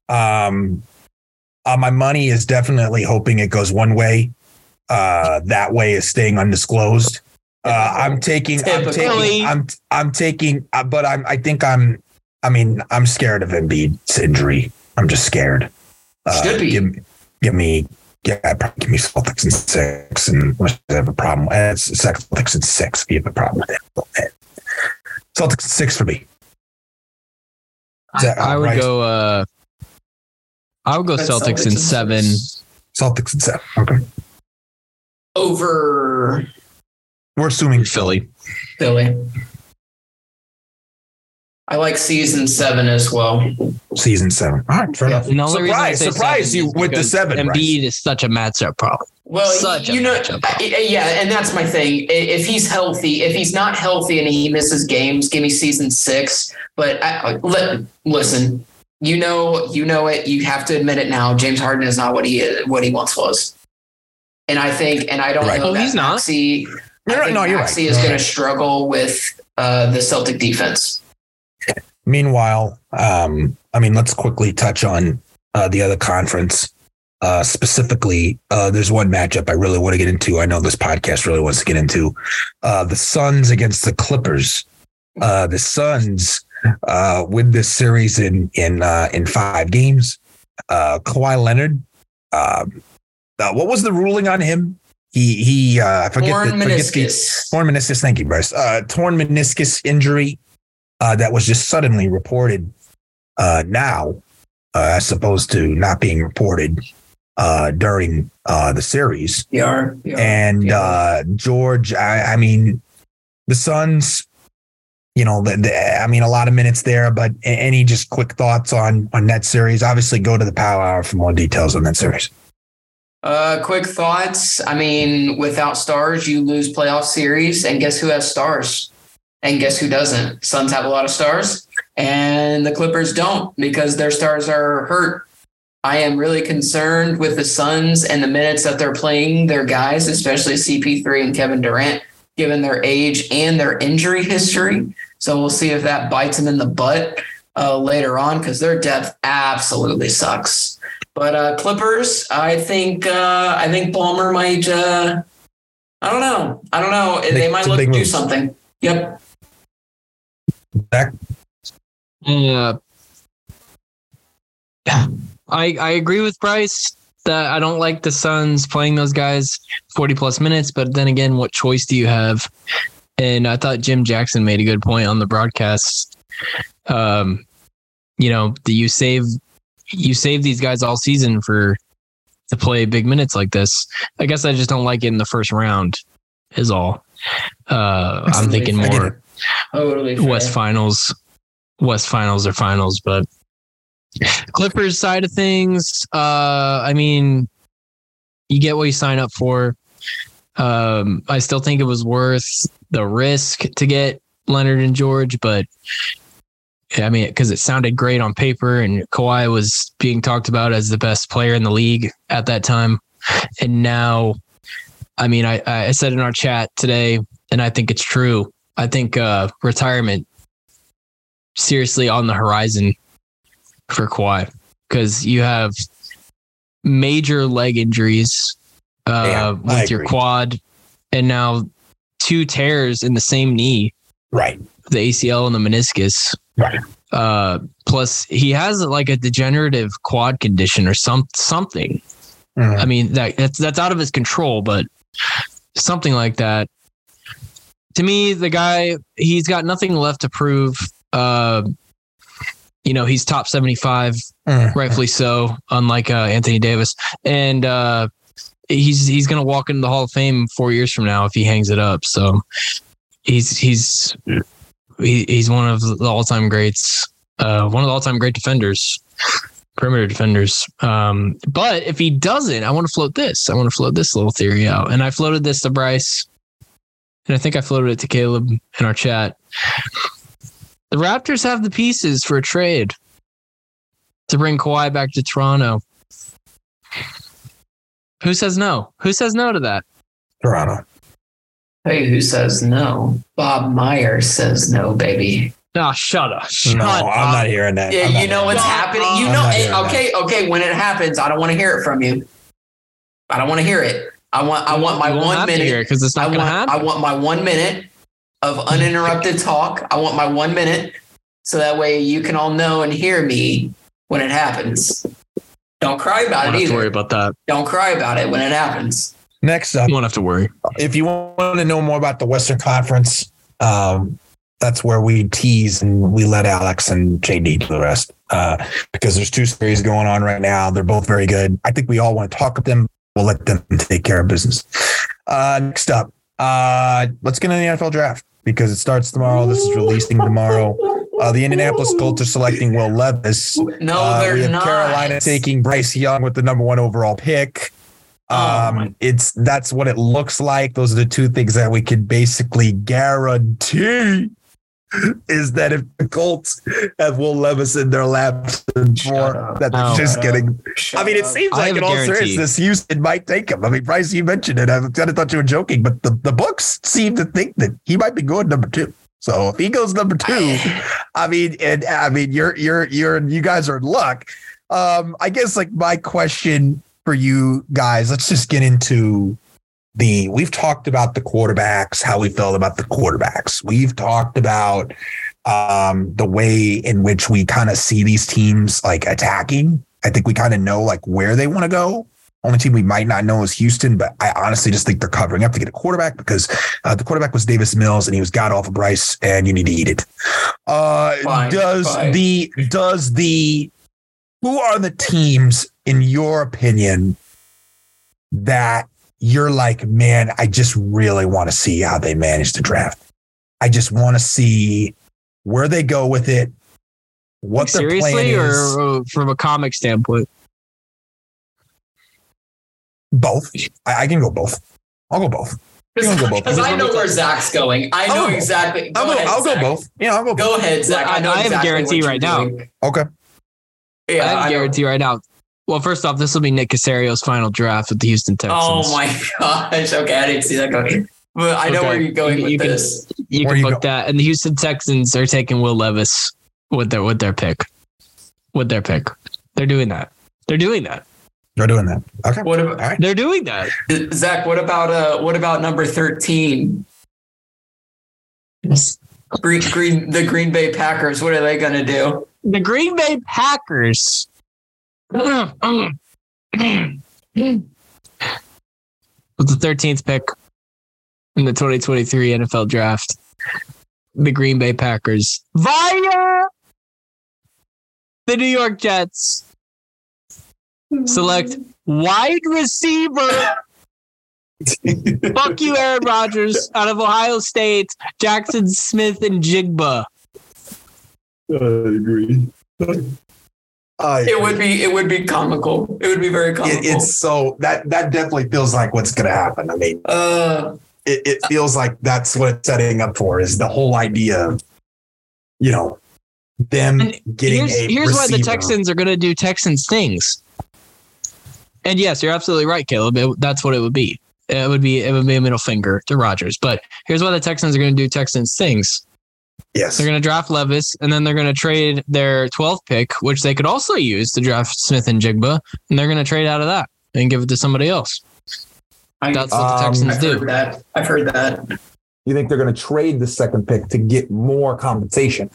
Um, uh, my money is definitely hoping it goes one way. Uh, that way is staying undisclosed. Uh, I'm taking. I'm taking. I'm. I'm taking. Uh, but I'm. I think I'm. I mean, I'm scared of Embiid's injury. I'm just scared. Uh, Should be. Give, me- give me. Yeah, probably give me Celtics in six, and unless you have a problem. It's Celtics in six. If you have a problem with it. Celtics in six for me. Is that I would right? go. uh I would go That's Celtics in seven. Celtics in seven. Okay, over we're assuming Philly. Philly. I like season seven as well. season seven. All right, fair Yeah. enough. And the only reason I Surprise, say surprise you with the because seven. Bryce. Embiid is such a matchup problem. Well, Such a you know, matchup. Yeah, and that's my thing. If he's healthy, if he's not healthy and he misses games, give me season six. But I, I- let, listen, you know, you know it. You have to admit it now. James Harden is not what he is, what he once was. And I think, and I don't Right. know Oh, that he's not. Maxey, You're I right. think No, you're right. Is going right. to struggle with uh, the Celtic defense. Meanwhile, um, I mean, let's quickly touch on uh, the other conference. Uh, specifically, uh, there's one matchup I really want to get into. I know this podcast really wants to get into uh, the Suns against the Clippers. Uh, the Suns uh, win this series in in uh, in five games. Uh, Kawhi Leonard. Um, uh, what was the ruling on him? He he. Uh, I forget Torn the, forget the- meniscus. torn meniscus. Thank you, Bryce. Uh, torn meniscus injury uh, that was just suddenly reported uh, now, uh, as opposed to not being reported uh, during uh, the series. PR, PR. And Yeah. uh, George, I, I mean, the Suns. You know, the, the, I mean, a lot of minutes there, but any just quick thoughts on on that series? Obviously, go to the Power Hour for more details on that series. Uh, quick thoughts. I mean, without stars, you lose playoff series, and guess who has stars? And guess who doesn't? Suns have a lot of stars, and the Clippers don't because their stars are hurt. I am really concerned with the Suns and the minutes that they're playing their guys, especially CP3 and Kevin Durant, given their age and their injury history. So we'll see if that bites them in the butt uh, later on because their depth absolutely sucks. But uh, Clippers, I think uh, I think Ballmer might. Uh, I don't know. I don't know. They might look to do move. something. Yep. Back Uh, I I agree with Bryce that I don't like the Suns playing those guys 40 plus minutes, but then again, what choice do you have? And I thought Jim Jackson made a good point on the broadcast. Um, you know, the, you save you save these guys all season for to play big minutes like this. I guess I just don't like it in the first round. Is all. Uh, I'm Totally thinking I get more it. Totally. fair. West Finals, West Finals or Finals, but Clippers side of things, uh, I mean, you get what you sign up for. Um, I still think it was worth the risk to get Leonard and George, but I mean, because it sounded great on paper, and Kawhi was being talked about as the best player in the league at that time, and now, I mean, I I said in our chat today, and I think it's true. I think uh, retirement seriously on the horizon for Kawhi because you have major leg injuries uh, Yeah, with your quad, and now two tears in the same knee, right, the ACL and the meniscus. right. Uh, plus, he has like a degenerative quad condition or some something. Mhm. I mean that that's that's out of his control, but something like that. To me, the guy he's got nothing left to prove. Uh, you know, he's top seventy five, Mhm. rightfully so, unlike uh, Anthony Davis, and uh, he's he's gonna walk into the Hall of Fame four years from now if he hangs it up. So he's he's he, he's one of the all time greats, uh, one of the all time great defenders perimeter defenders. Um, but if he doesn't, I want to float this. I want to float this little theory out. And I floated this to Bryce, and I think I floated it to Caleb in our chat. The Raptors have the pieces for a trade to bring Kawhi back to Toronto. Who says no? Who says no to that? Toronto. Hey, who says no? Bob Meyer says no, baby. Oh, shut up. Shut no, up. I'm not hearing that. Yeah, you know what's that. happening. You I'm know, not hearing okay, okay. When it happens, I don't want to hear it from you. I don't want to hear it. I want, I want my one minute. hear it 'cause it's not I gonna want, happen. I want my one minute of uninterrupted talk. I want my one minute, so that way you can all know and hear me when it happens. Don't cry I about don't it have to worry about that. Don't cry about it when it happens. Next up, You won't have to worry. if you want to know more about the Western Conference, um, that's where we tease and we let Alex and JD do the rest. Uh, because there's two series going on right now. They're both very good. I think we all want to talk with them. We'll let them take care of business. Uh, next up, uh, let's get into the NFL draft because it starts tomorrow. This is releasing tomorrow. Uh, the Indianapolis Colts are selecting Will Levis. No, Uh, they're we have not. Carolina taking Bryce Young with the number one overall pick. Oh, Um, my- it's that's what it looks like. Those are the two things that we could basically guarantee is that if the Colts have Will Levis in their laps and Shut more, that they're Oh. just Shut getting. Shut I mean, it seems I like have in a all guarantee. seriousness, Houston might take him. I mean, Bryce, you mentioned it. I kind of thought you were joking, but the, the books seem to think that he might be going number two. So if he goes number two, I mean, and I mean, you're you're you're you guys are in luck. Um, I guess like my question for you guys, let's just get into the. We've talked about the quarterbacks, how we felt about the quarterbacks. We've talked about um, the way in which we kind of see these teams like attacking. I think we kind of know like where they want to go. Only team we might not know is Houston, but I honestly just think they're covering up to get a quarterback because uh, the quarterback was Davis Mills and he was god off of Bryce, and you need to eat it. Uh, Fine, does fine. the does the who are the teams in your opinion that you're like, man, I just really want to see how they manage the draft. I just want to see where they go with it, what their plan Seriously, is. or uh, from a comic standpoint? both. I, I can go both. I'll go both. You can go both. Because I know where Zach's going. I I'll know go both. exactly. I'll go. ahead, I'll go both. Yeah, I'll go. both. Go ahead, Zach. I know I have a exactly guarantee what you're right now. doing. Okay. Yeah, I I know. guarantee right now. Well, first off, this will be Nick Caserio's final draft with the Houston Texans. Oh my gosh. Okay, I didn't see that going. But I know Okay. where you're going You- with you can- this. You Where can you book that, and the Houston Texans are taking Will Levis with their with their pick. With their pick, they're doing that. They're doing that. They're doing that. Okay. What All about right. They're doing that. Zach? What about uh? What about number thirteen? Green, Green, the Green Bay Packers. What are they going to do? The Green Bay Packers. With the 13th pick in the 2023 NFL Draft, the Green Bay Packers via the New York Jets select wide receiver. Fuck you, Aaron Rodgers, out of Ohio State, Jaxon Smith-Njigba. I agree. I It would be. It would be comical. It would be very comical. It, it's so that that definitely feels like what's going to happen. I mean, uh, it, it feels like that's what it's setting up for is the whole idea of, you know, them getting here's, a here's why the. Texans are going to do Texans things. And yes, you're absolutely right, Caleb. It, that's what it would be. It would be it would be a middle finger to Rodgers. But here's why the Texans are going to do Texans things. Yes. They're going to draft Levis, and then they're going to trade their 12th pick, which they could also use to draft Smith-Njigba, and they're going to trade out of that and give it to somebody else. I, That's what Um, the Texans I've do. heard that. I've heard that. You think they're going to trade the second pick to get more compensation?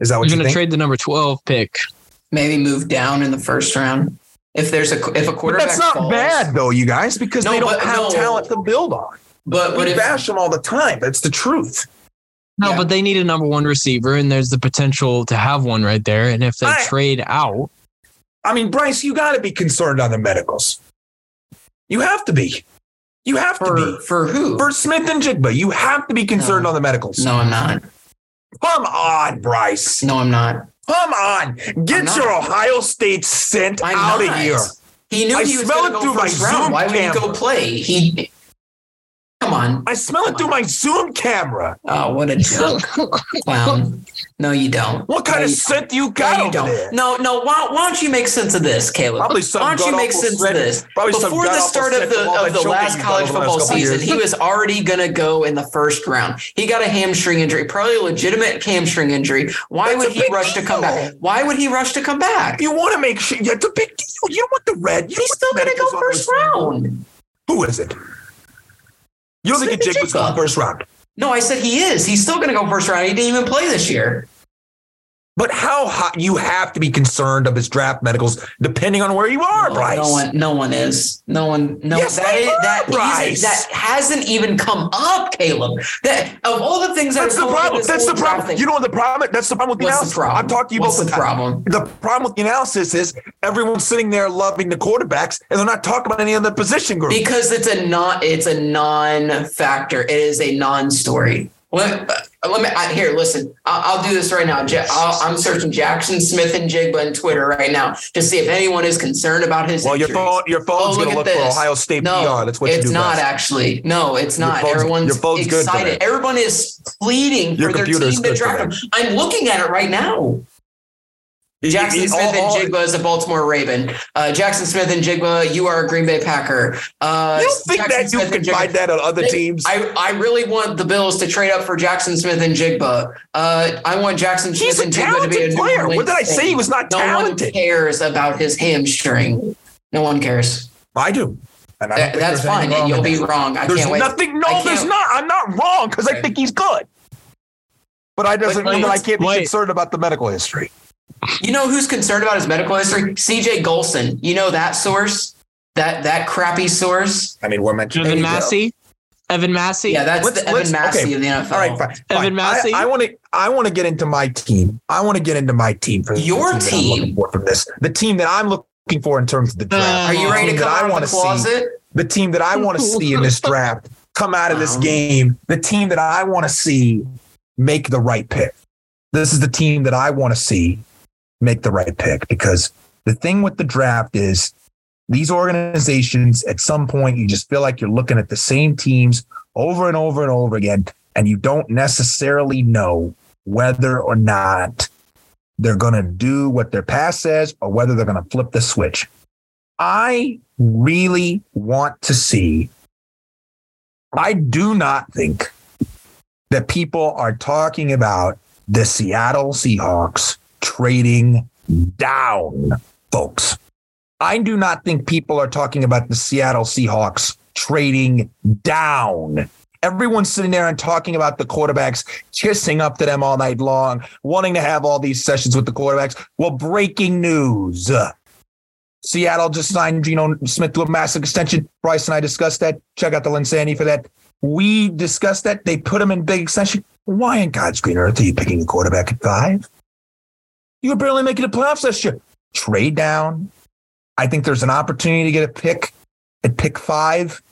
Is that what You're you going to trade the number 12 pick. Maybe move down in the first round. If there's a if a But quarterback that's not falls, bad though, you guys, because No, they don't but have no. talent to build on. But but We if bash them all the time. That's the truth. No, Yeah. but they need a number one receiver, and there's the potential to have one right there. And if they I- trade out, I mean, Bryce, you got to be concerned on the medicals. You have to be. You have to be. for who? For Smith-Njigba, you have to be concerned No. on the medicals. no, I'm not. Come on, Bryce. No, I'm not. Come on. Get I'm not. your Ohio State scent I'm out not. of here. He knew I he was smell going it to through go my first round. Zoom Why would he go play? He come on. I smell it through my Zoom camera. Oh, what a joke, clown. No, you don't. What kind no, of you scent you don't. got No, you don't. there? No, no. Why, why don't you make sense of this, Caleb? Probably some why don't you make sense scent- of this? probably some Before the start of the of the last college done over the football last season, he was already going to go in the first round. He got a hamstring injury, probably a legitimate hamstring injury. Why That's would he big rush to come back? Why would he rush to come back? You want to make sure. Yeah, it's a big deal. You don't want the red. You don't He's still going to go first round. Who is it? You don't think Jacob's Jigba. going first round? No, I said he is. He's still going to go first round. He didn't even play this year. But how hot you have to be concerned of his draft medicals depending on where you are, No, Bryce. No one, no one is. No one, no. Yes, that that Bryce. that hasn't even come up, Caleb. That of all the things That's are the problem. That's the problem. thing, You know what the problem? That's the problem with the What's the analysis. I've talked to you What's both the time. problem? The problem with the analysis is everyone's sitting there loving the quarterbacks and they're not talking about any other position group. because it's a not. It's a non-factor. It is a non-story. Let, let me I, here. Listen, I'll, I'll do this right now. Ja- I'll, I'm searching Jaxon Smith-Njigba on Twitter right now to see if anyone is concerned about his. well, your phone, your phone's Oh, going to look for. Ohio State No. That's what you it's not best. actually. No, it's not. phone's- Everyone's your phone's good excited. that. Everyone is pleading Your for their team to good draft him. I'm looking at it right now. Jackson You- you- Smith all- all- and Jigba is a Baltimore Raven. Uh, Jaxon Smith-Njigba, you are a Green Bay Packer. Uh, You don't think Jackson that you can find that on other teams? I, I really want the Bills to trade up for Jaxon Smith-Njigba. Uh, I want Jackson He's Smith a and Jigba to be a talented New player. What did I say? He was not No one talented. cares about his hamstring. No one cares. I do. And I don't think that's fine. wrong You'll be that. wrong. I There's can't wait. nothing. No, there's not. I'm not wrong because I think he's good. But I doesn't But mean that I can't be wait. concerned about the medical history. You know who's concerned about his medical history? CJ Golson. You know that source? That that crappy source? I mean, we're mentioning Evan There you go. Massey. Evan Massey. Yeah, that's Let's- the Evan Massey okay. of the NFL. All right, fine. Evan. Massey? I want to. I want to get into my team. I want to get into my team for the Your team. that I'm team? for from this. The team that I'm looking for in terms of the draft. Uh, Are you ready to come that I out of wanna the closet? the team that I want to see in this draft come out of this Wow. game, the team that I want to see make the right pick. This is the team that I want to see make the right pick because the thing with the draft is these organizations at some point you just feel like you're looking at the same teams over and over and over again and you don't necessarily know whether or not they're going to do what their past says or whether they're going to flip the switch. I really want to see. I do not think that people are talking about the Seattle Seahawks trading down, folks. I do not think people are talking about the Seattle Seahawks trading down. Everyone's sitting there and talking about the quarterbacks, kissing up to them all night long, wanting to have all these sessions with the quarterbacks. Well, breaking news. Seattle just signed Geno Smith to a massive extension. Bryce and I discussed that. Check out the LynnSanity for that. We discussed that. They put him in big extension. Why in God's green earth are you picking a quarterback at five? You were barely making the playoffs last year. Trade down. I think there's an opportunity to get a pick at pick five.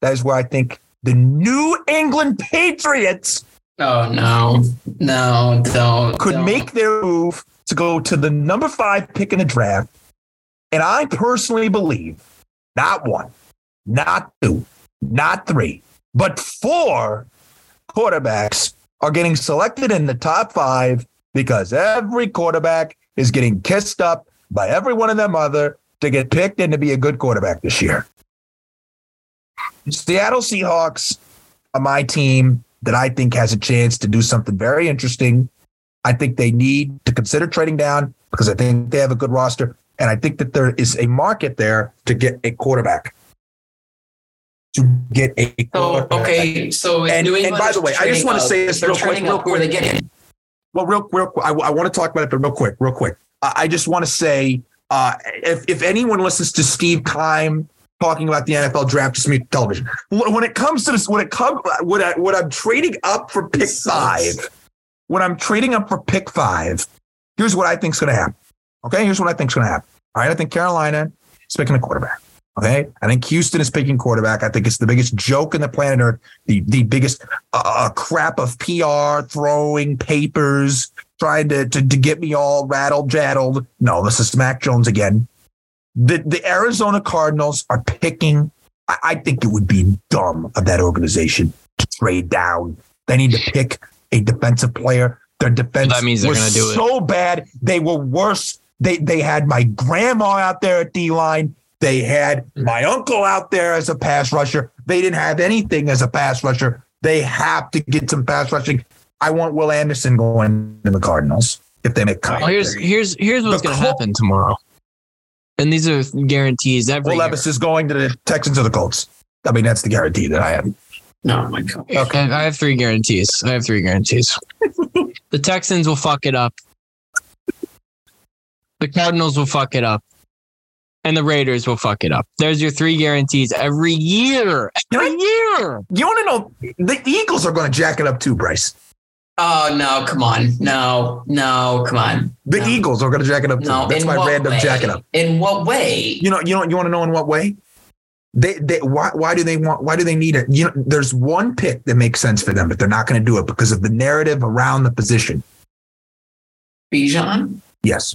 That is where I think the New England Patriots Oh no, no, don't. could don't. make their move to go to the number five pick in the draft. And I personally believe not one, not two, not three, but four quarterbacks are getting selected in the top five because every quarterback is getting kissed up by every one of their mother to get picked and to be a good quarterback this year. Seattle Seahawks are my team that I think has a chance to do something very interesting. I think they need to consider trading down because I think they have a good roster. And I think that there is a market there to get a quarterback. To get a So quarterback. okay, so And- and by the way, I just wanna up, say this they're real quick, trading real who are they getting? Well, real, real, I, I want to talk about it, but real quick, real quick. I, I just want to say, uh, if if anyone listens to Steve Keim talking about the NFL draft, just me television. When when it comes to this, when it comes, when I when I'm trading up for pick five, when I'm trading up for pick five, here's what I think's going to happen. Okay, here's what I think's going to happen. All right, I think Carolina is picking a quarterback. Okay, I think Houston is picking quarterback. I think it's the biggest joke in the planet Earth, the the biggest uh, crap of PR, throwing papers, trying to, to to get me all rattled, jaddled. No, this is Mac Jones again. The the Arizona Cardinals are picking I, I think it would be dumb of that organization to trade down. They need to pick a defensive player. Their defense That means they're was gonna do it. so bad. They were worse. They they had my grandma out there at D line. They had my uncle out there as a pass rusher. They didn't have anything as a pass rusher. They have to get some pass rushing. I want Will Anderson going to the Cardinals if they make Well, here's here's here's what's gonna Col- happen tomorrow. And these are guarantees every Will year. Levis is going to the Texans or the Colts. I mean, that's the guarantee that I have. No, oh my God. Okay, I have three guarantees. I have three guarantees. the Texans will fuck it up. The Cardinals will fuck it up. And the Raiders will fuck it up. There's your three guarantees every year. Every year. You want to know the Eagles are going to jack it up too, Bryce. Oh no, come on. No, no, come on. The No. Eagles are going to jack it up too. No, That's in my what random way? jack it up. In what way? You know, you know, you want to know in what way? They, they, why, why do they want? Why do they need it? You know, there's one pick that makes sense for them, but they're not going to do it because of the narrative around the position. Bijan? Yes,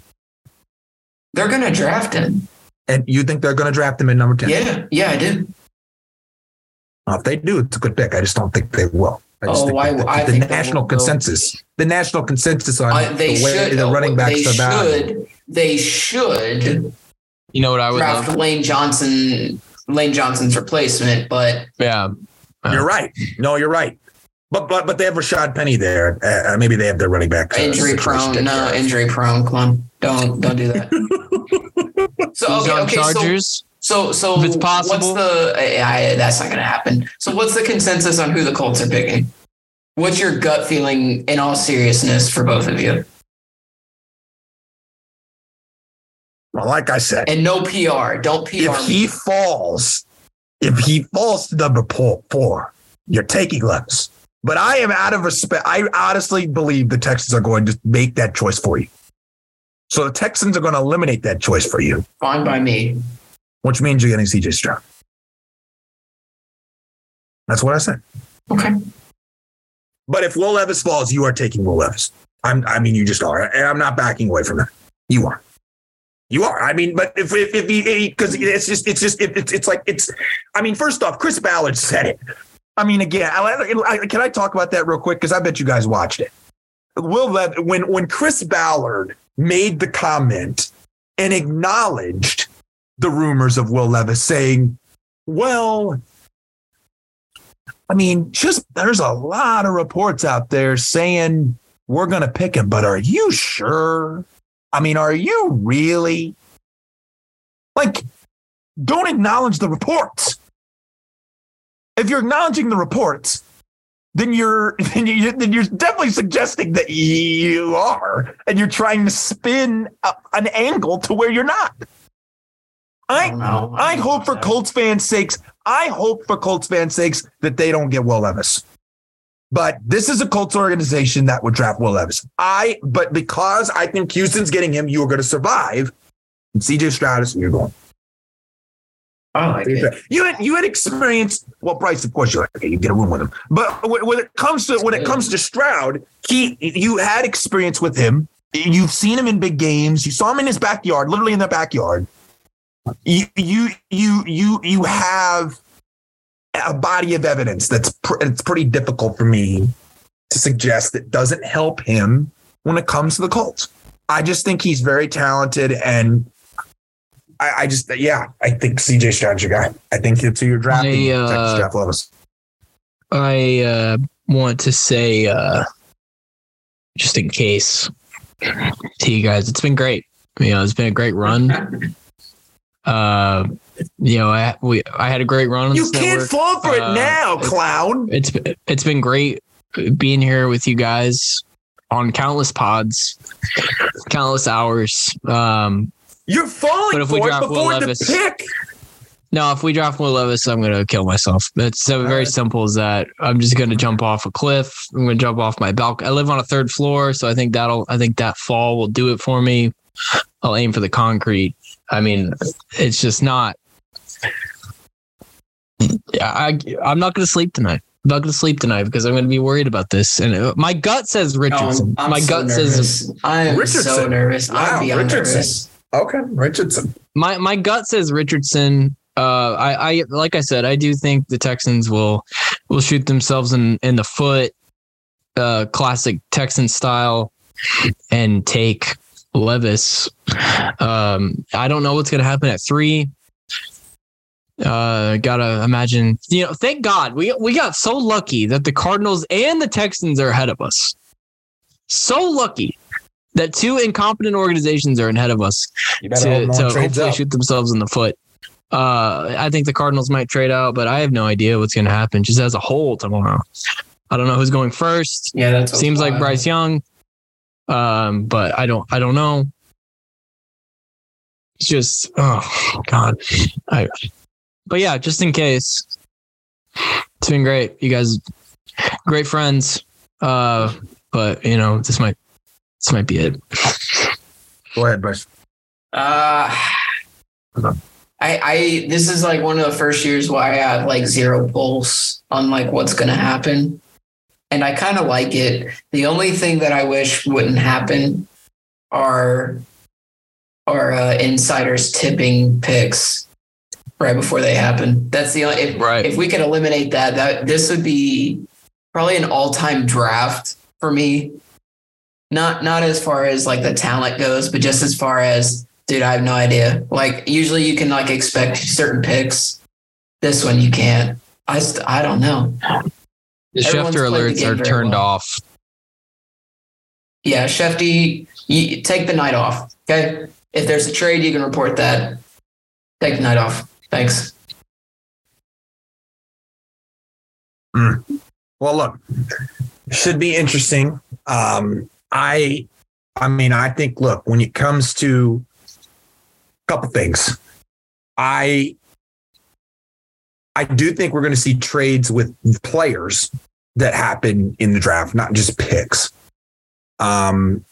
They're gonna draft him. And you think they're going to draft him in number ten? Yeah, yeah, I do. Well, if they do, it's a good pick. I just don't think they will. I just Oh, think I- the, I the think they national will go. consensus, the national consensus on I, they the way should. the running backs they are valued. should. They should You know what I would draft love? Lane Johnson. Lane Johnson's replacement, but Yeah. You're right. No, you're right. But but but they have Rashaad Penny there. Uh, maybe they have their running back uh, injury prone. No, injury prone. Come on, don't don't do that. so okay, okay, so Chargers? So, so If it's possible. what's the? I, I- that's not going to happen. So, what's the consensus on who the Colts are picking? What's your gut feeling, in all seriousness, for both of you? Well, like I said, And no PR. Don't PR. if he falls, if he falls to number four, four you're taking Levis. But I am out of respect. I honestly believe the Texans are going to make that choice for you. So the Texans are going to eliminate that choice for you, fine by me. which means you're getting CJ Stroud. That's what I said. Okay. But if Will Levis falls, you are taking Will Levis. I'm, I mean, you just are. And I'm not backing away from that. You are. You are. I mean, but if if, if he because it's just it's just it, it's it's like it's. I mean, first off, Chris Ballard said it. I mean, again, I, I, can I talk about that real quick because I bet you guys watched it. Will Lev when when Chris Ballard made the comment and acknowledged the rumors of Will Levis saying, "Well, I mean, just there's a lot of reports out there saying we're going to pick him, but are you sure? I mean, are you really? Like, don't acknowledge the reports. If you're acknowledging the reports, then you're then, you, then you're definitely suggesting that you are, and you're trying to spin a, an angle to where you're not. I don't. I hope for Colts fans' sakes, I hope for Colts fans' sakes that they don't get Will Levis. But this is a Colts organization that would draft Will Levis. I, but because I think Houston's getting him, you are going to survive. And CJ Stroud is you're going. I like it. You had you had experience. Well, Bryce, of course, you like it. You get a room with him. But when when it comes to when it comes to Stroud, he you had experience with him. You've seen him in big games. You saw him in his backyard, literally in the backyard. You you you you you have a body of evidence that's pr- it's pretty difficult for me to suggest that doesn't help him when it comes to the Colts. I just think he's very talented and I, I just yeah, I think CJ Stroud's your guy. I think it's who you're drafting. I, uh, Levis. I uh, want to say, uh, just in case, to you guys, it's been great. You know, it's been a great run. Uh, you know, I we I had a great run on You can't network. fall for it uh, now, clown. It's it's been great being here with you guys on countless pods, countless hours. Um, You're falling but if we for it draft Will before the pick. no, if we draft Will Levis, I'm gonna kill myself. It's so very right. simple as that. I'm just gonna jump off a cliff. I'm gonna jump off my balcony. I live on a third floor, so I think that'll I think that fall will do it for me. I'll aim for the concrete. I mean, it's just not. Yeah, I I'm not gonna sleep tonight. I'm not gonna sleep tonight because I'm gonna be worried about this. And uh, my gut says Richardson. Oh, I'm my so gut says nervous. I am so nervous. Wow, I'm beyond Richardson. nervous. Okay, Richardson. my my gut says Richardson. Uh, I, I like I said, I do think the Texans will will shoot themselves in in the foot, uh, classic Texan style, and take Levis. Um, I don't know what's gonna happen at three. Uh, gotta imagine. You know, thank God we we got so lucky that the Cardinals and the Texans are ahead of us. So lucky that two incompetent organizations are ahead of us to, better hope no to hopefully up. shoot themselves in the foot. Uh, I think the Cardinals might trade out, but I have no idea what's going to happen just as a whole tomorrow. I don't know who's going first. Yeah, that Seems like. Bryce Young, um, but I don't. I don't know. It's just oh god. I, but yeah, just in case, it's been great. You guys, great friends. Uh, but you know, this might this might be it. Go ahead, Bryce. Uh, I, I, this is like one of the first years where I have like zero pulse on like what's going to happen. And I kind of like it. The only thing that I wish wouldn't happen are, are uh, insiders tipping picks right before they happen. That's the only, if, Right. if we could eliminate that, that this would be probably an all-time draft for me. Not not as far as like the talent goes, but just as far as dude, I have no idea. Like usually you can like expect certain picks. This one you can't. I st- I don't know. The Everyone's Schefter the alerts are turned well. off. Yeah, Shefty, you take the night off. Okay. If there's a trade, you can report that. Take the night off. Thanks. Well, look, should be interesting. Um, I, I mean, I think, look, when it comes to a couple things, I, I do think we're going to see trades with players that happen in the draft, not just picks. Um,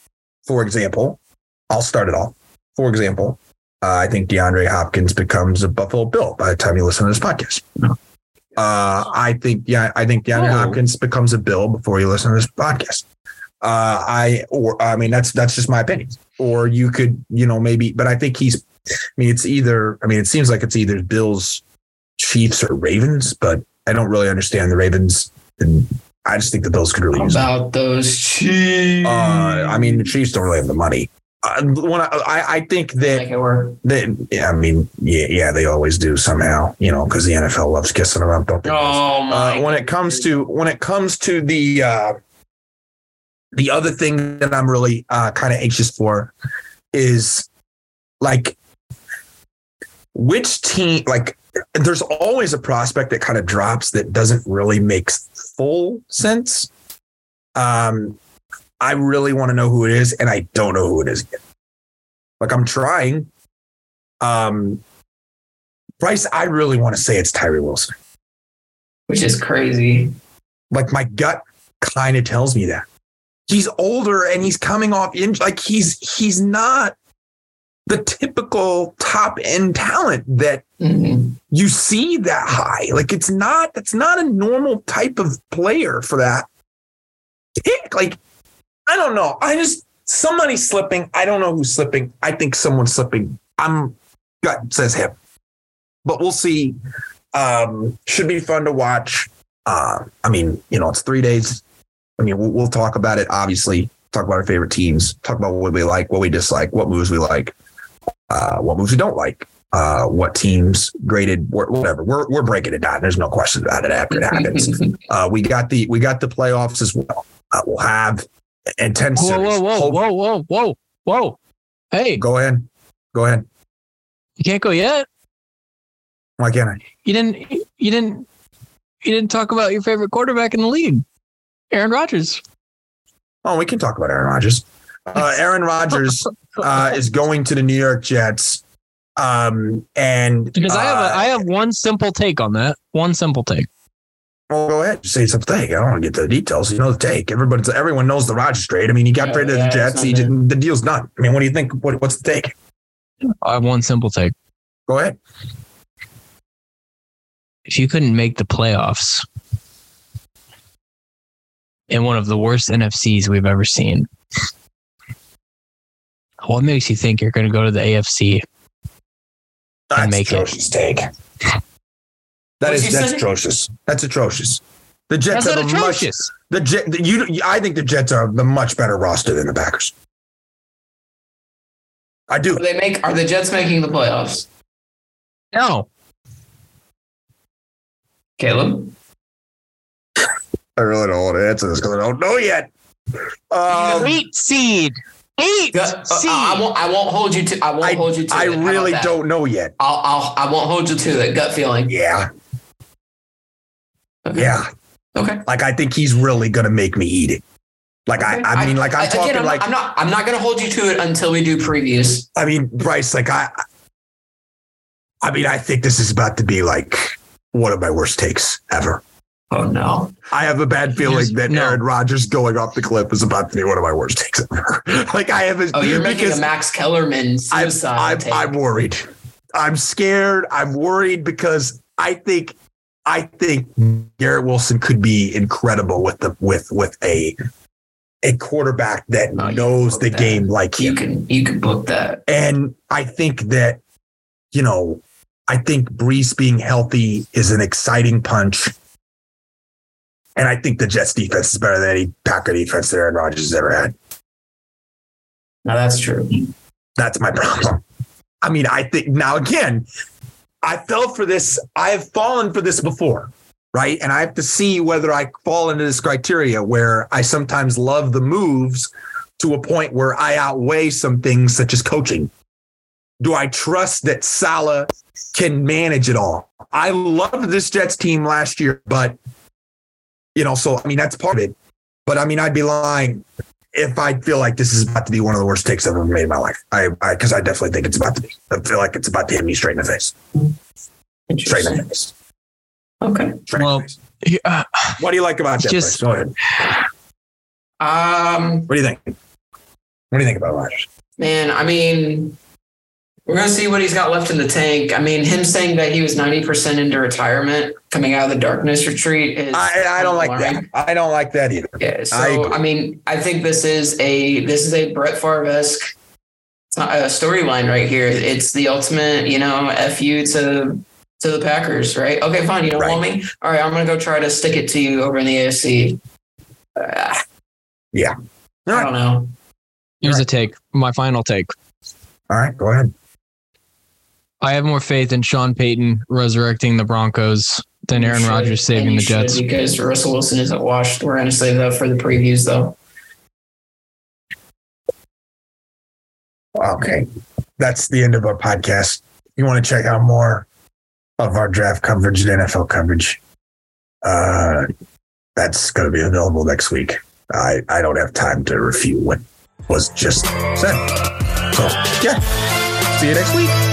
for example, I'll start it off. For example, uh, I think DeAndre Hopkins becomes a Buffalo Bill by the time you listen to this podcast. Uh, I think, yeah, I think DeAndre Oh. Hopkins becomes a Bill before you listen to this podcast. Uh, I, or I mean, that's that's just my opinion. Or you could, you know, maybe, but I think he's. I mean, it's either. I mean, it seems like it's either Bills, Chiefs, or Ravens, but I don't really understand the Ravens, and I just think the Bills could really How use. them. about those Chiefs? Uh, I mean, the Chiefs don't really have the money. Uh, when I, I, I think that that yeah, I mean, yeah, yeah, they always do somehow, you know, because the NFL loves kissing them up. Don't they? Oh my! uh, when it comes to when it comes to the uh, the other thing that I'm really uh, kind of anxious for is like which team like there's always a prospect that kind of drops that doesn't really make full sense. Um, I really want to know who it is, and I don't know who it is yet. Like I'm trying. Um, Bryce, I really want to say it's Tyree Wilson which is crazy. like my gut kind of tells me that he's older and he's coming off in like he's he's not the typical top end talent that Mhm. you see that high. Like it's not that's not a normal type of player for that pick. Like i don't know. I just somebody's slipping i don't know who's slipping. I think someone's slipping. I'm gut says him. But we'll see. Um should be fun to watch. Uh, I mean, you know, it's three days. I mean, we'll, we'll talk about it. Obviously, talk about our favorite teams. Talk about what we like, what we dislike, what moves we like, uh, what moves we don't like, uh, what teams graded, whatever. We're we're breaking it down. There's no question about it after it happens. uh, we got the we got the playoffs as well. Uh, we'll have intense. Whoa, whoa, whoa, Hope- whoa, whoa, whoa, whoa! Hey, Go ahead. Go ahead. you can't go yet. Why can't I? You didn't. You didn't. You didn't talk about your favorite quarterback in the league, Aaron Rodgers. Oh, we can talk about Aaron Rodgers. Uh, Aaron Rodgers uh, is going to the New York Jets. Um, and Because I have uh, a, I have one simple take on that. One simple take. Well, go ahead. Say something. I don't want to get the details. You know the take. Everybody's everyone knows the Rodgers trade. I mean, he got Yeah, traded yeah, to the Jets. He didn't, the deal's done. I mean, what do you think? What, what's the take? I have one simple take. Go ahead. If you couldn't make the playoffs in one of the worst NFCs we've ever seen, what makes you think you're going to go to the AFC? That's make it. atrocious take. That What'd is that's say? atrocious. That's atrocious. The Jets That's have not a much atrocious. the Jet. the- You, I think the Jets are the much better roster than the Packers. I do. Are they make are the Jets making the playoffs? No. Caleb? I really don't want to answer this because I don't know yet. Um, Eight seed. Eight Yeah, uh, seed. I won't I won't hold you to I won't I, hold you to I it. How really don't know yet. I'll, I'll I won't hold you to it. Gut feeling. Yeah, Okay. yeah. Okay. Like I think he's really gonna make me eat it. Like Okay. I, I mean, like I'm I- again, talking I'm like not, I'm not I'm not gonna hold you to it until we do previews. I mean, Bryce, like I, I mean, I think this is about to be like one of my worst takes ever. Oh no. I have a bad feeling Yes, that no. Aaron Rodgers going off the cliff is about to be one of my worst takes ever. like I have, a, Oh, you're making a Max Kellerman I'm, suicide I'm, take. I'm worried. I'm scared. I'm worried because I think, I think Garrett Wilson could be incredible with the with with a a quarterback that No, you knows the that. game like him. you can you can book that. And I think that, you know, I think Breece being healthy is an exciting punch. And I think the Jets defense is better than any Packer defense that Aaron Rodgers has ever had. Now that's true. That's my problem. I mean, I think now again, I fell for this. I have fallen for this before, right? And I have to see whether I fall into this criteria where I sometimes love the moves to a point where I outweigh some things such as coaching. Do I trust that Saleh can manage it all? I loved this Jets team last year, but you know, so I mean that's part of it. But I mean, I'd be lying if I feel like this is about to be one of the worst takes I've ever made in my life. I because I, definitely think it's about to be. I feel like it's about to hit me straight in the face. Straight in the face. Okay. Straight Well, the face. Yeah, What do you like about that? just- Go ahead. Um What do you think? What do you think about Rodgers? man, I mean we're gonna see what he's got left in the tank. I mean, him saying that he was 90% into retirement coming out of the darkness retreat is I, I don't like that. I don't like that either. Yeah, I so agree. I, mean, I think this is a this is a Brett Favre esque. It's a storyline right here. It's the ultimate, you know, fu to to the Packers, right? Okay, fine. You don't Right. want me. All right, I'm gonna go try to stick it to you over in the AFC. Uh, Yeah. I don't know. here's a take. My final take. All right, go ahead. I have more faith in Sean Payton resurrecting the Broncos than Aaron You should, Rodgers saving the Jets. because Russell Wilson isn't washed. We're gonna save that for the previews, though. Okay. That's the end of our podcast. You want to check out more of our draft coverage and NFL coverage? Uh, that's going to be available next week. I, I don't have time to refute what was just said. So, yeah. See you next week.